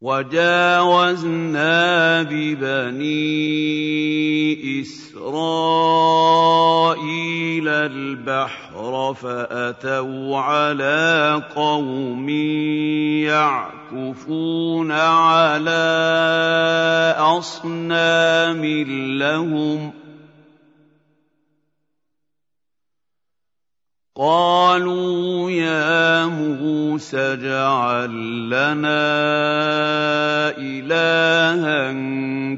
وجاوزنا ببني إسرائيل البحر فأتوا على قوم يعكفون على أصنام لهم قالوا يا موسى اجعل لنا إلها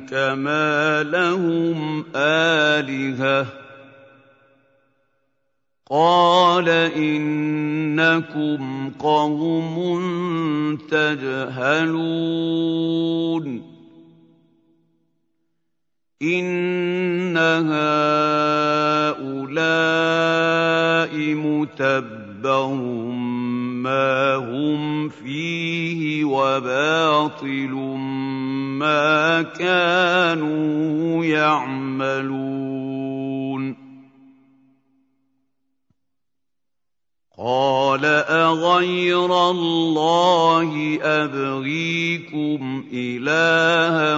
كما لهم آلهة. قال إنكم قوم تجهلون. إن هؤلاء متبر ما هم فيه وباطل ما كانوا يعملون قال أغير الله أبغيكم إلها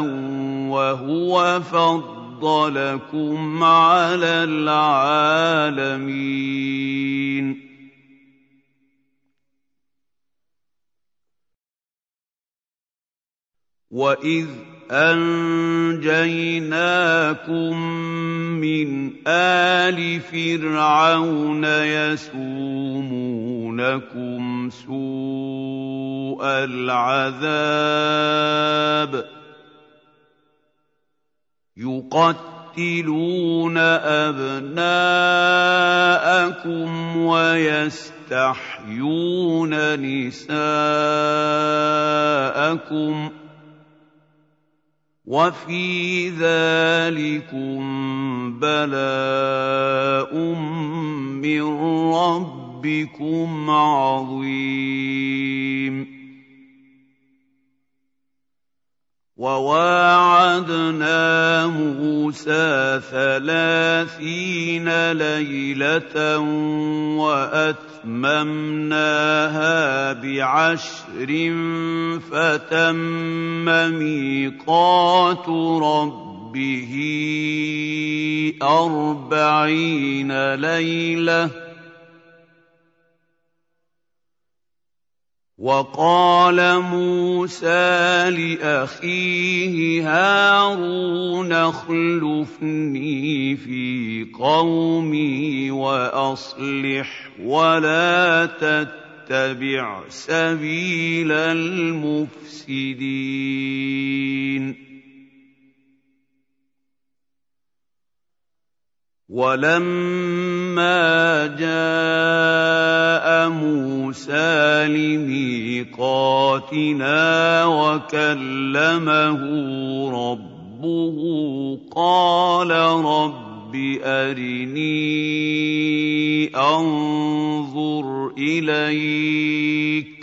وهو فضلكم على العالمين. وإذ أنجيناكم من آل فرعون يسومونكم سوء العذاب يقتلون أبناءكم ويستحيون نساءكم ۖ وفي ذلكم بلاء من ربكم عظيم. وواعدنا موسى ثلاثين ليلة وأتممناها بعشر فتم ميقات ربه أربعين ليلة وقال موسى لأخيه هارون اخلفني في قومي وأصلح ولا تتبع سبيل المفسدين. ولما جاء موسى لميقاتنا وكلمه ربه قال رب أرني أنظر إليك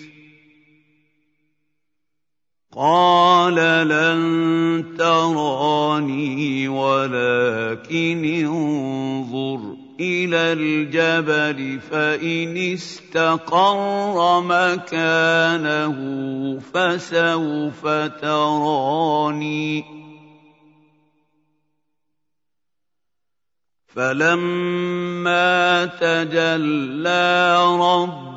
قال لن تراني ولكن انظر إلى الجبل فإن استقر مكانه فسوف تراني. فلما تجلى رب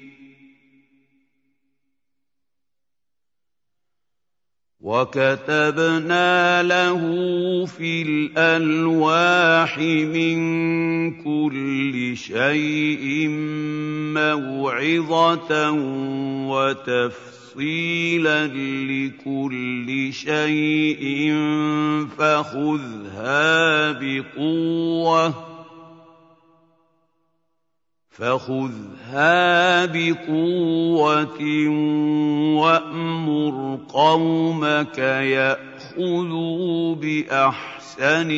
وكتبنا له في الالواح من كل شيء موعظه وتفصيلا لكل شيء فخذها بقوه فخذها بقوة وأمر قومك يأخذوا بأحسنها.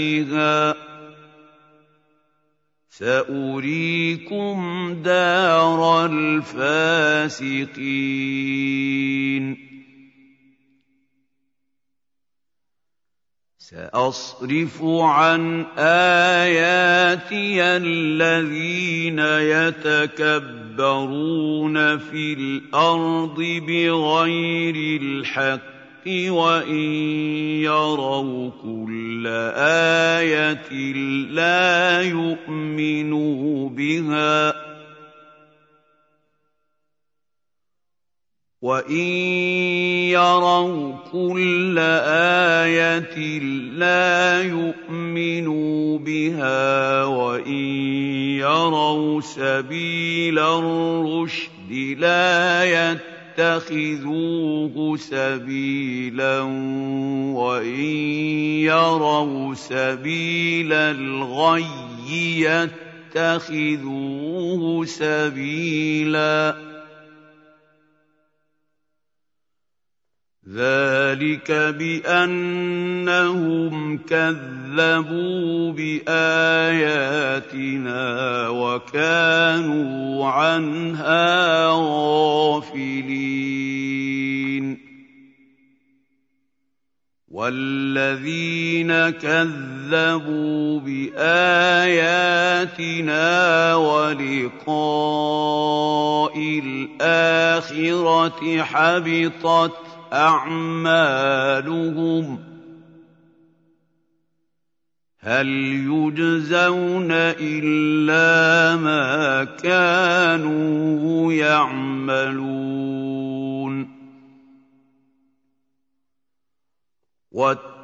سأريكم دار الفاسقين. سأصرف عن آياتي الذين يتكبرون في الأرض بغير الحق وَإِن يَرَوْا كُلَّ آيَةٍ لَّا يُؤْمِنُوا بِهَا وَإِن يَرَوْا كُلَّ آيَةٍ لَّا يُؤْمِنُوا بِهَا وَإِن يَرَوْا سَبِيلَ الرُّشْدِ لَا يتخذوه سبيلا وإن يروا سبيل الغي يتخذوه سبيلا ذلك بانهم كذبوا باياتنا وكانوا عنها غافلين والذين كذبوا باياتنا ولقاء الاخره حبطت أعمالهم هل يجزون إلا ما كانوا يعملون؟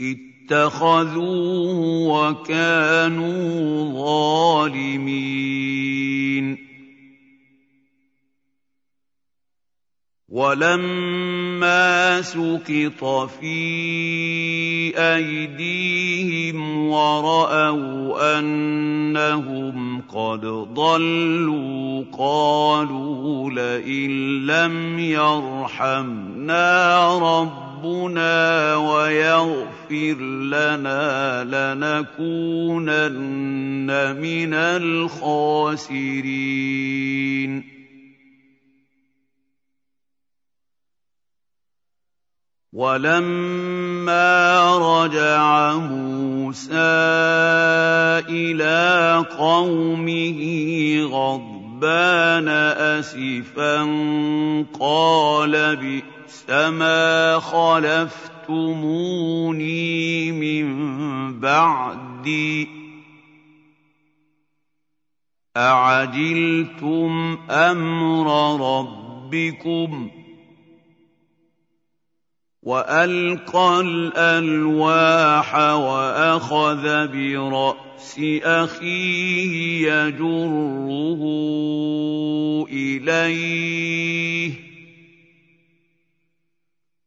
اتخذوه وكانوا ظالمين. ولما سقط في أيديهم ورأوا أنهم قد ضلوا قالوا لئن لم يرحمنا ربنا ويغفر لنا لنكونن من الخاسرين ولما رجع موسى إلى قومه غضبان آسفا قال بئس ما خلفتموني من بعدي أعجلتم أمر ربكم وألقى الألواح وأخذ برأس أخيه يجره إليه.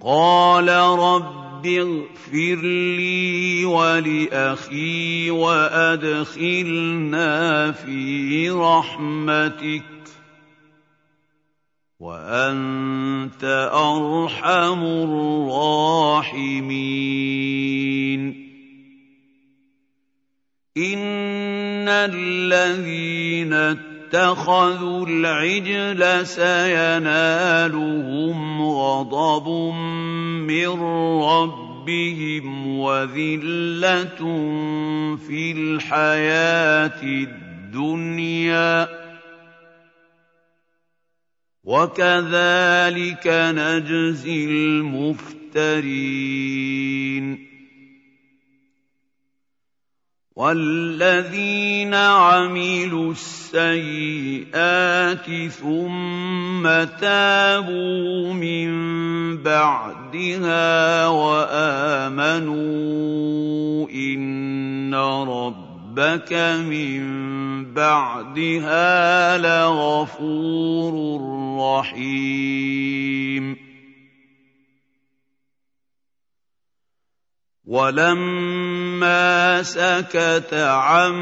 قال رب اغفر لي ولأخي وأدخلنا في رحمتك وأنت أرحم الراحمين. إن الذين اتخذوا العجل سينالهم غضب من ربهم وذلة في الحياة الدنيا. وكذلك نجزي المفترين. والذين عملوا السيئات ثم تابوا من بعدها وامنوا ان ربك من بعدها لغفور رحيم ولما سكت عن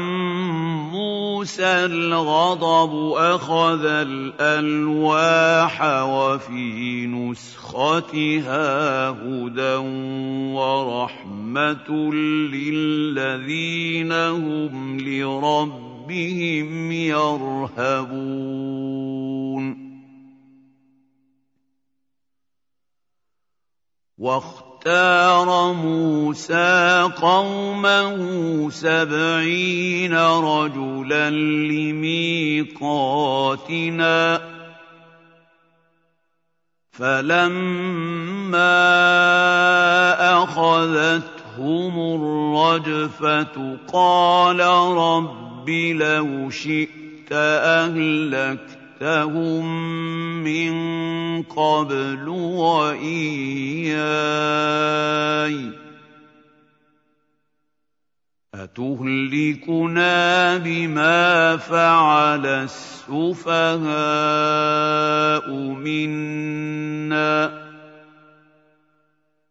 موسى الغضب أخذ الألواح وفي نسختها هدى ورحمة للذين هم لربهم يرهبون. موسى قومه سبعين رجلا لميقاتنا فلما اخذتهم الرجفه قال رب لو شئت اهلكت أَخَذْتَهُم مِّن قَبْلُ وَإِيَّايَ أَتُهْلِكُنَا بِمَا فَعَلَ السُّفَهَاءُ مِنَّا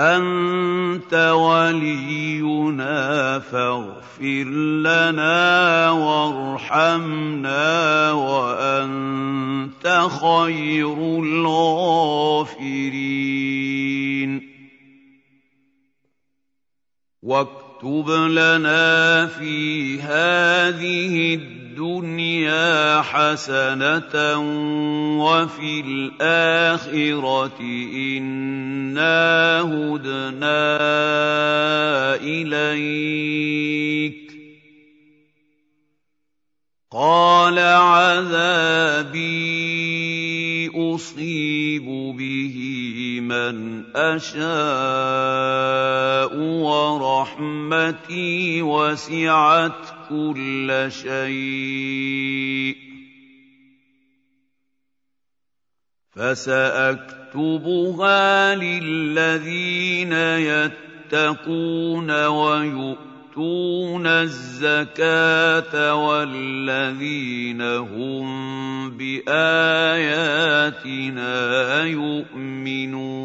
أَنتَ وَلِيُّنَا فَاغْفِرْ لَنَا وَارْحَمْنَا وَأَنتَ خَيْرُ الْغَافِرِينَ. واكتب لنا في هذه الدنيا حسنة وفي الآخرة إنا هدنا إليك. قال عذابي أصيب به من أشاء ورحمتي وسعت كل شيء. فسأكتبها للذين يتقون ويؤتون الزكاة والذين هم بآياتنا يؤمنون.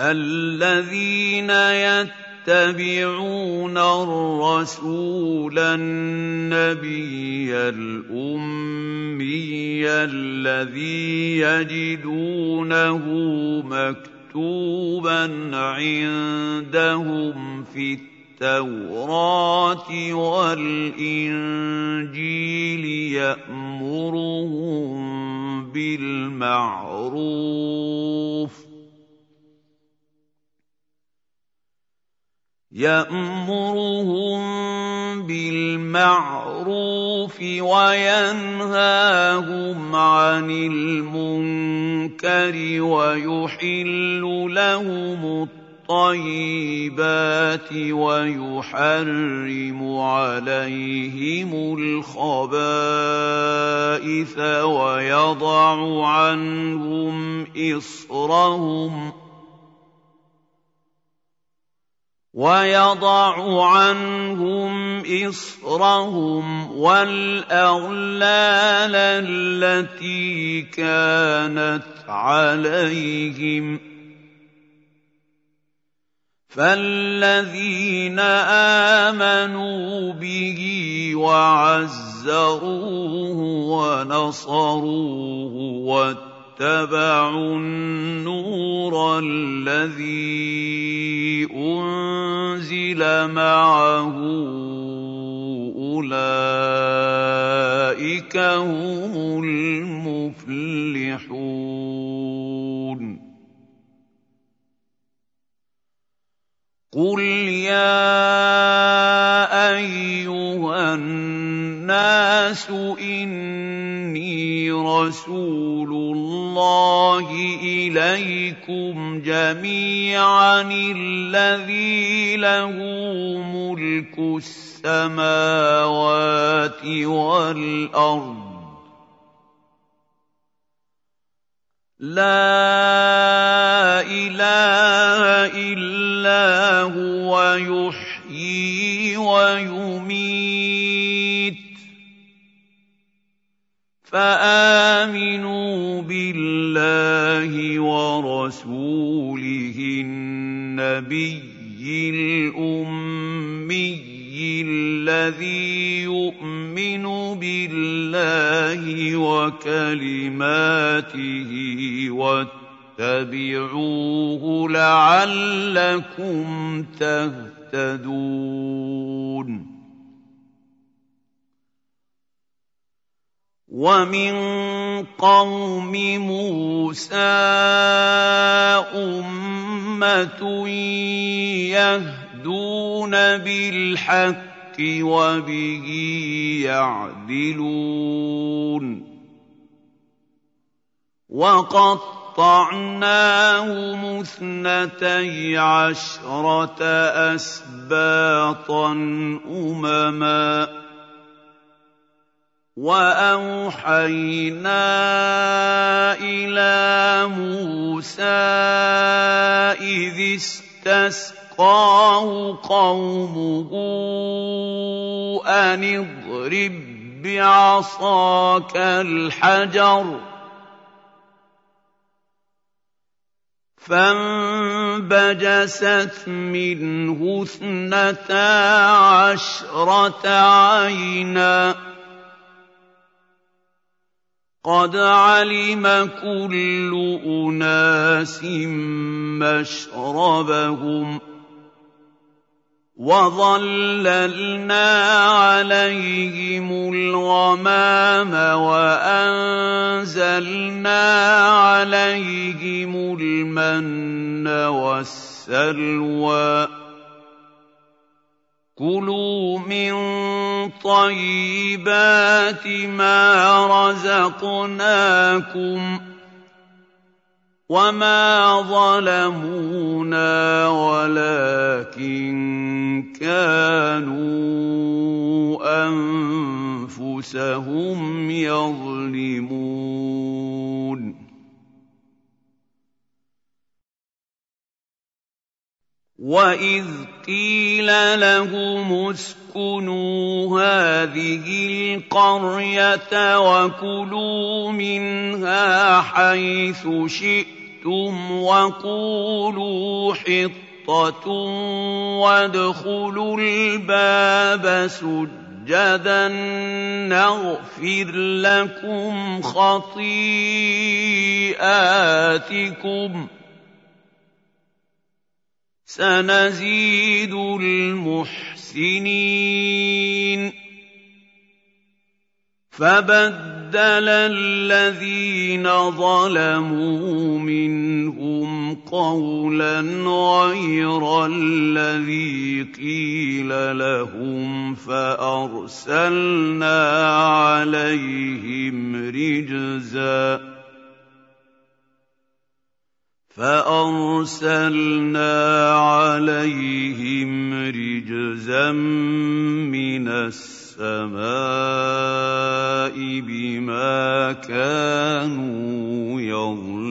الذين يتقون يتبعون الرسول النبي الأمي الذي يجدونه مكتوبا عندهم في التوراة والإنجيل يأمرهم بالمعروف يأمرهم بالمعروف وينهاهم عن المنكر ويحل لهم الطيبات ويحرم عليهم الخبائث ويضع عنهم إصرهم ويضع عنهم إصرهم والأغلال التي كانت عليهم. فالذين آمنوا به وعزروه ونصروه واتبعوا النور الذي أنزل معه أولئك هم المفلحون. قل يا أيها الناس اني رسول الله إليكم جميعا الذي له ملك السماوات والأرض. لا إله إلا هو يحيي ويميت. فامنوا بالله ورسوله النبي الامي الذي يؤمن بالله وكلماته واتبعوه لعلكم تهتدون ومن قوم موسى امه يهدون بالحق وبه يعدلون وقطعناهم اثنتي عشره اسباطا امما واوحينا إلى موسى اذ استسقاه قومه ان اضرب بعصاك الحجر فانبجست منه اثنتا عشره عينا قد علم كل اناس مشربهم وظللنا عليهم الغمام وانزلنا عليهم المن والسلوى كلوا من طيبات ما رزقناكم وما ظلمونا ولكن كانوا أنفسهم يظلمون. واذ قيل لهم اسكنوا هذه القريه وكلوا منها حيث شئتم وقولوا حطه وادخلوا الباب سجدا نغفر لكم خطيئاتكم سنزيد المحسنين. فبدل الذين ظلموا منهم قولا غير الذي قيل لهم فأرسلنا عليهم رجزا فأرسلنا عليهم رجزا من السماء بما كانوا يظلمون.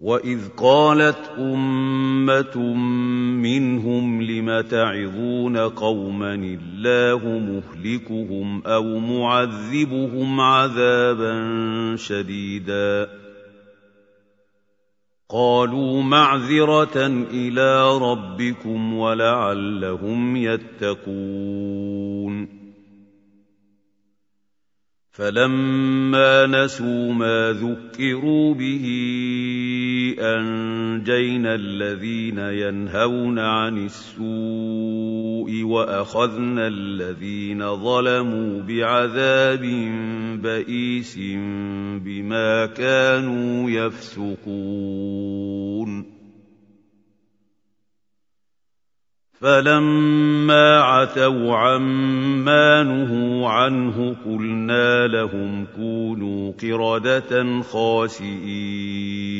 واذ قالت امه منهم لم تعظون قوما الله مهلكهم أو معذبهم عذابا شديدا قالوا معذره إلى ربكم ولعلهم يتقون فلما نسوا ما ذكروا به أنجينا الذين ينهون عن السوء وأخذنا الذين ظلموا بعذاب بئيس بما كانوا يفسقون. فلما عتوا عما نهوا عنه قلنا لهم كونوا قردة خاسئين.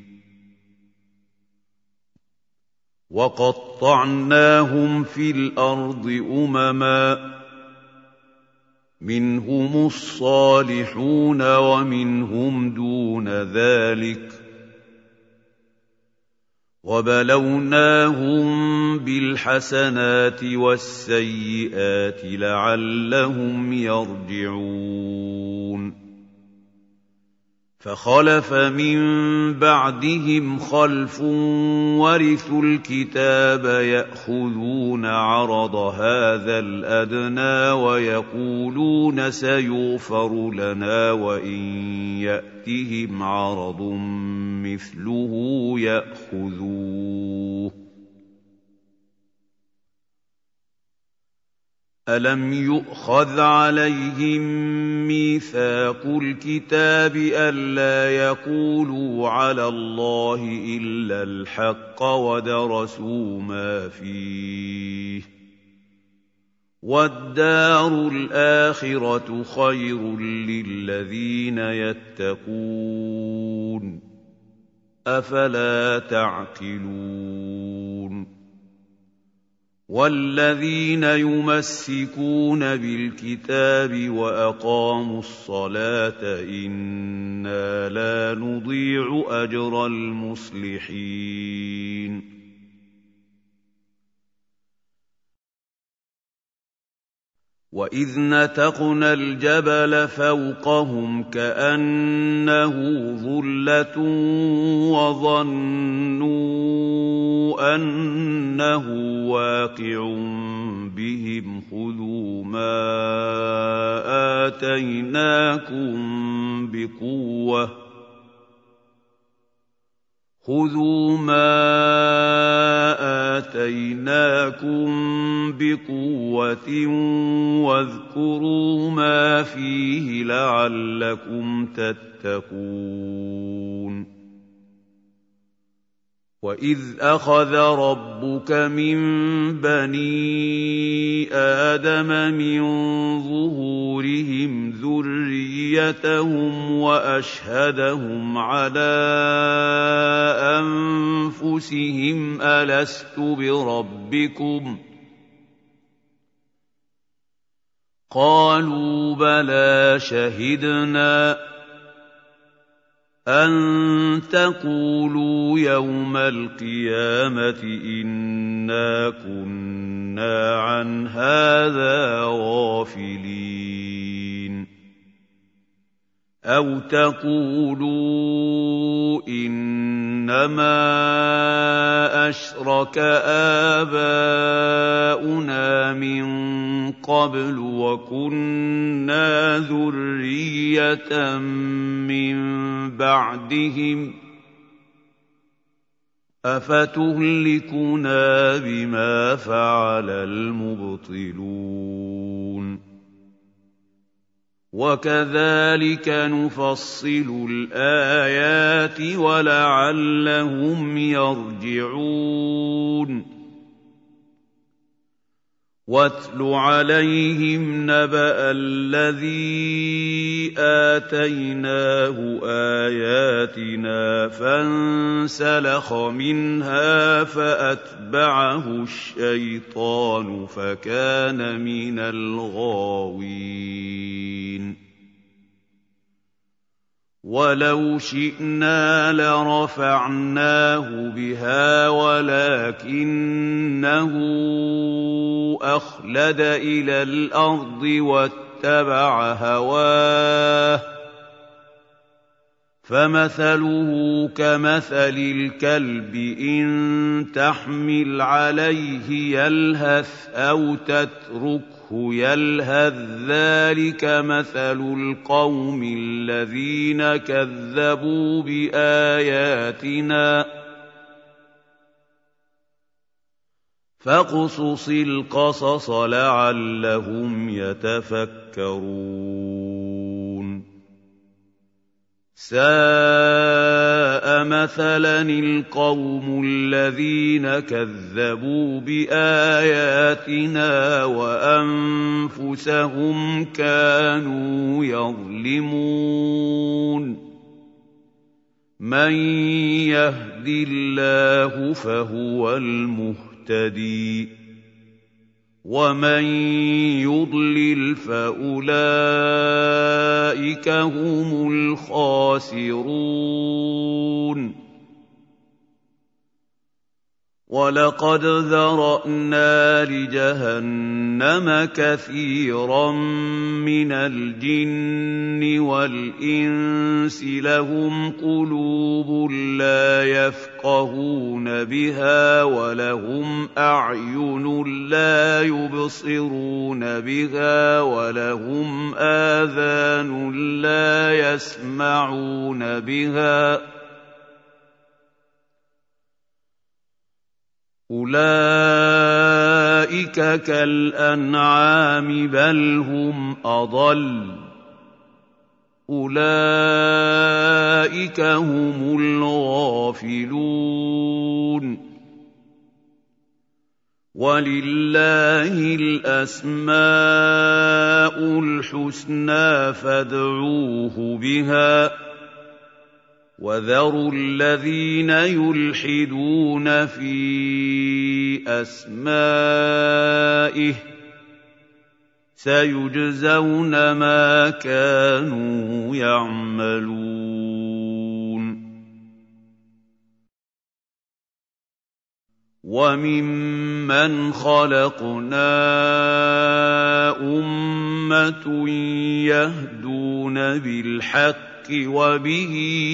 وقطعناهم في الأرض أمما منهم الصالحون ومنهم دون ذلك وبلوناهم بالحسنات والسيئات لعلهم يرجعون فخلف من بعدهم خلف ورثوا الكتاب يأخذون عرض هذا الأدنى ويقولون سيغفر لنا وإن يأتهم عرض مثله ياخذوه الم يؤخذ عليهم ميثاق الكتاب الا يقولوا على الله الا الحق ودرسوا ما فيه والدار الاخره خير للذين يتقون افلا تعقلون والذين يمسكون بالكتاب وأقاموا الصلاة إنا لا نضيع أجر المصلحين. واذ نتقنا الجبل فوقهم كانه ظله وظنوا انه واقع بهم خذوا ما اتيناكم بقوه خذوا ما اتيناكم بقوه واذكروا ما فيه لعلكم تتقون واذ اخذ ربك من بني آدم من ظهورهم ذريتهم واشهدهم على انفسهم الست بربكم قالوا بلى شهدنا أن تقولوا يوم القيامة إنا كنا عن هذا غافلين أَوْ تَقُولُوا إِنَّمَا أَشْرَكَ آبَاؤُنَا مِن قَبْلُ وَكُنَّا ذُرِّيَّةً مِّن بَعْدِهِمْ ۖ أَفَتُهْلِكُنَا بِمَا فَعَلَ الْمُبْطِلُونَ وَكَذَٰلِكَ نُفَصِّلُ الْآيَاتِ وَلَعَلَّهُمْ يَرْجِعُونَ وَاتْلُ عَلَيْهِمْ نَبَأَ الَّذِي آتَيْنَاهُ آيَاتِنَا فَانسَلَخَ مِنْهَا فَأَتْبَعَهُ الشَّيْطَانُ فَكَانَ مِنَ الْغَاوِينَ. وَلَوْ شِئْنَا لَرَفَعْنَاهُ بِهَا وَلَٰكِنَّهُ أَخْلَدَ إِلَى الْأَرْضِ وَاتَّبَعَ هَوَاهُ ۚ فَمَثَلُهُ كَمَثَلِ الْكَلْبِ إِن تَحْمِلْ عَلَيْهِ يَلْهَثْ أَوْ تَتْرُكْهُ يلهث ذلك مثل القوم الذين كذبوا بآياتنا. فاقصص القصص لعلهم يتفكرون. سَاءَ مَثَلًا الْقَوْمُ الَّذِينَ كَذَّبُوا بِآيَاتِنَا وَأَنفُسَهُمْ كَانُوا يَظْلِمُونَ. مَن يَهْدِ اللَّهُ فَهُوَ الْمُهْتَدِي. وَمَن يُضْلِلْ فَأُولَٰئِكَ هُمُ الْخَاسِرُونَ وَلَقَدْ ذَرَأْنَا لِجَهَنَّمَ كَثِيرًا مِّنَ الْجِنِّ وَالْإِنسِ لَهُمْ قُلُوبٌ لَّا يَفْقَهُونَ بِهَا وَلَهُمْ أَعْيُنٌ لَّا يُبْصِرُونَ بِهَا وَلَهُمْ آذَانٌ لَّا يَسْمَعُونَ بِهَا ۚ أُولَٰئِكَ كَالْأَنْعَامِ بَلْ هُمْ أَضَلُّ ۚ أُولَٰئِكَ هُمُ الْغَافِلُونَ وَلِلَّهِ الْأَسْمَاءُ الْحُسْنَىٰ فَادْعُوهُ بِهَا ۖ وَذَرُوا الَّذِينَ يُلْحِدُونَ فِي أَسْمَائِهِ ۚ سَيُجْزَوْنَ مَا كَانُوا يَعْمَلُونَ. وَمِمَّنْ خَلَقْنَا أُمَّةٌ يَهْدُونَ بِالْحَقِّ وَبِهِ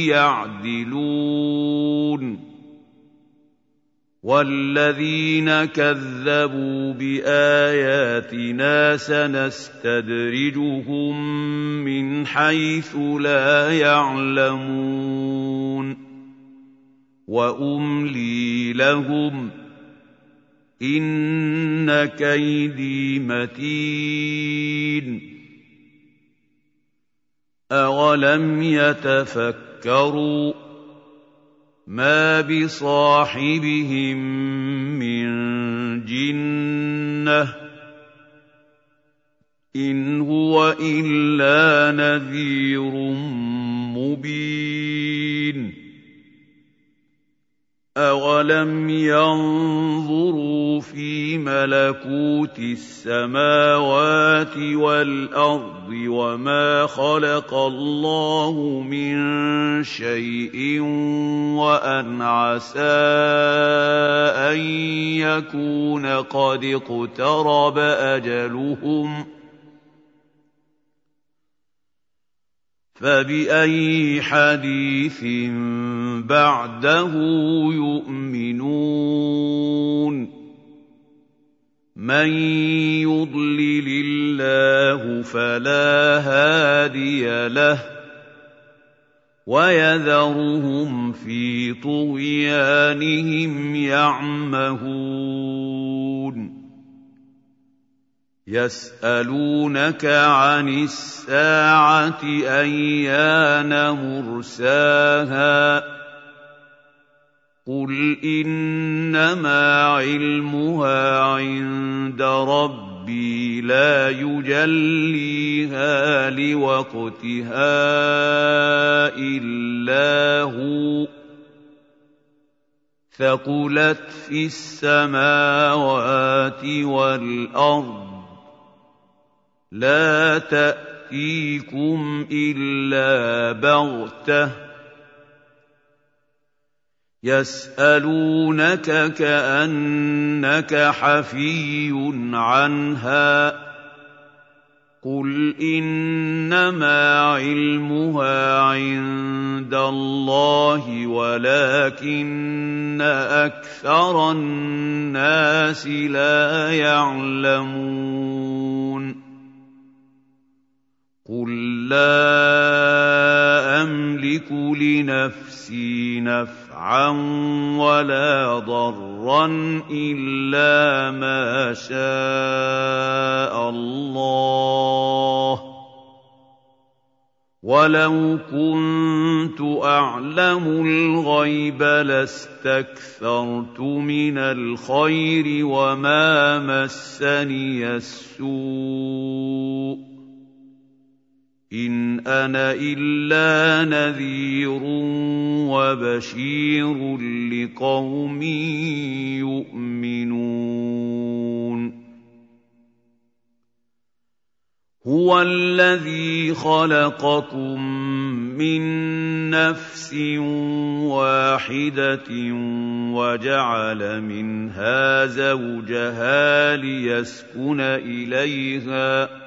يَعْدِلُونَ. وَالَّذِينَ كَذَّبُوا بِآيَاتِنَا سَنَسْتَدْرِجُهُم مِّنْ حَيْثُ لَا يَعْلَمُونَ وَأُمْلِي لَهُمْ ۚ إِنَّ كَيْدِي مَتِينٌ أَوَلَمْ يَتَفَكَّرُوا مَا بِصَاحِبِهِم مِّن جِنَّةٍ ۚ إِنْ هُوَ إِلَّا نَذِيرٌ مُّبِينٌ أَوَلَمْ يَنظُرُوا فِي مَلَكُوتِ السَّمَاوَاتِ وَالْأَرْضِ وَمَا خَلَقَ اللَّهُ مِن شَيْءٍ وَأَنْ عَسَىٰ أَن يَكُونَ قَدِ اقْتَرَبَ أَجَلُهُمْ ۖ فبأي حديث بعده يؤمنون من يضلل الله فلا هادي له ويذرهم في طغيانهم يعمهون يسألونك عن الساعة أيان مرساها قل انما علمها عند ربي لا يجليها لوقتها الا هو ثقلت في السماوات والارض لا تاتيكم الا بغته يسألونك كأنك حفي عنها قل إنما علمها عند الله ولكن أكثر الناس لا يعلمون قل لا أملك لنفسي نفعا ولا ضرا الا ما شاء الله ولو كنت اعلم الغيب لاستكثرت من الخير وما مسني السوء إن أنا إلا نذير وبشير لقوم يؤمنون. هو الذي خلقكم من نفس واحدة وجعل منها زوجها ليسكن إليها ۖ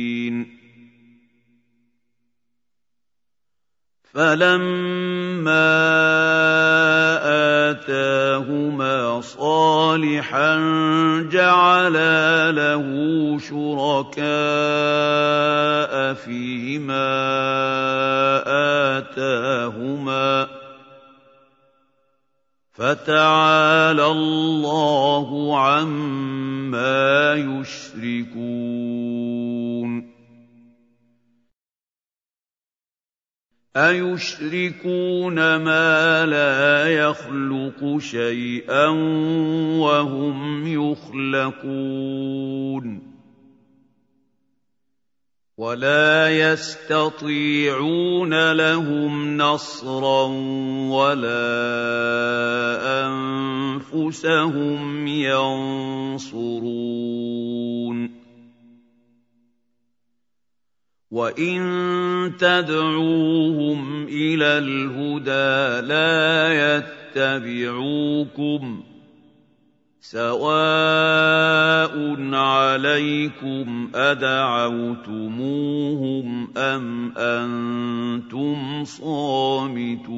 فلما آتاهما صالحا جعلا له شركاء فيما آتاهما فتعالى الله عما يشركون أَيُشْرِكُونَ مَا لَا يَخْلُقُ شَيْئًا وَهُمْ يُخْلَقُونَ وَلَا يَسْتَطِيعُونَ لَهُمْ نَصْرًا وَلَا أَنفُسَهُمْ يَنصُرُونَ وَإِن تَدْعُوهُمْ إِلَى الْهُدَىٰ لَا يَتَّبِعُوكُمْ ۚ سَوَاءٌ عَلَيْكُمْ أَدَعَوْتُمُوهُمْ أَمْ أَنتُمْ صَامِتُونَ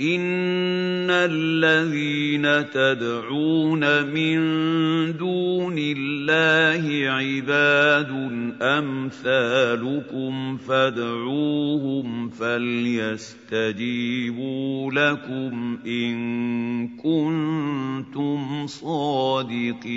إِنَّ الَّذِينَ تَدْعُونَ مِن دُونِ اللَّهِ عِبَادٌ أَمْثَالُكُمْ فَادْعُوهُمْ فَلْيَسْتَجِيبُوا لَكُمْ إِن كُنتُمْ صَادِقِينَ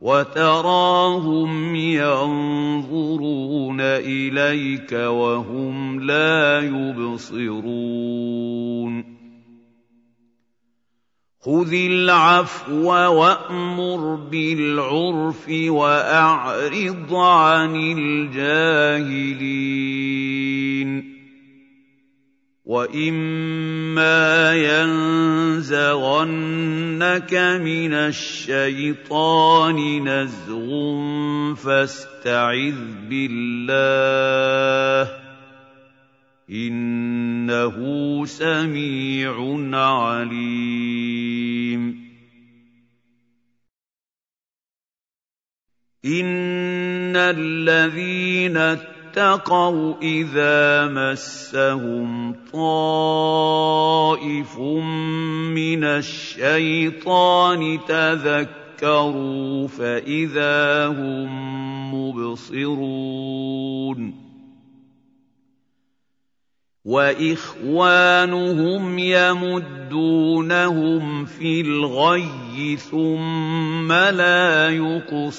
وَتَرَاهُمْ يَنظُرُونَ إِلَيْكَ وَهُمْ لَا يُبْصِرُونَ. خُذِ الْعَفْوَ وَأْمُرْ بِالْعُرْفِ وَأَعْرِضْ عَنِ الْجَاهِلِينَ. وَإِمَّا يَنزَغَنَّكَ مِنَ الشَّيْطَانِ نَزْغٌ فَاسْتَعِذْ بِاللَّهِ ۖ إِنَّهُ سَمِيعٌ عَلِيمٌ إِنَّ الَّذِينَ اتَّقَوْا إِذَا مَسَّهُمْ طَائِفٌ مِّنَ الشَّيْطَانِ تَذَكَّرُوا فَإِذَا هُم مُّبْصِرُونَ. وَإِخْوَانُهُمْ يَمُدُّونَهُمْ فِي الْغَيِّ ثُمَّ لَا يُقْصِرُونَ.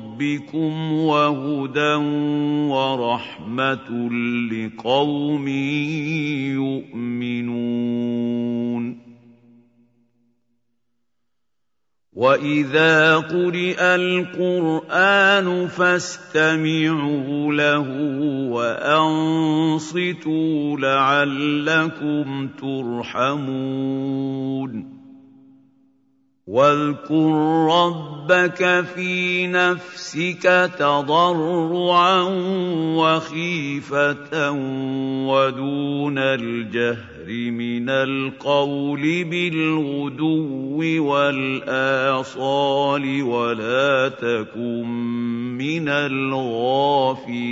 رَبِّكُمْ وَهُدًى وَرَحْمَةٌ لِّقَوْمٍ يُؤْمِنُونَ. وَإِذَا قُرِئَ الْقُرْآنُ فَاسْتَمِعُوا لَهُ وَأَنصِتُوا لَعَلَّكُمْ تُرْحَمُونَ. واذكر ربك في نفسك تضرعا وخيفة ودون الجهر من القول بالغدو والآصال ولا تكن من الغافلين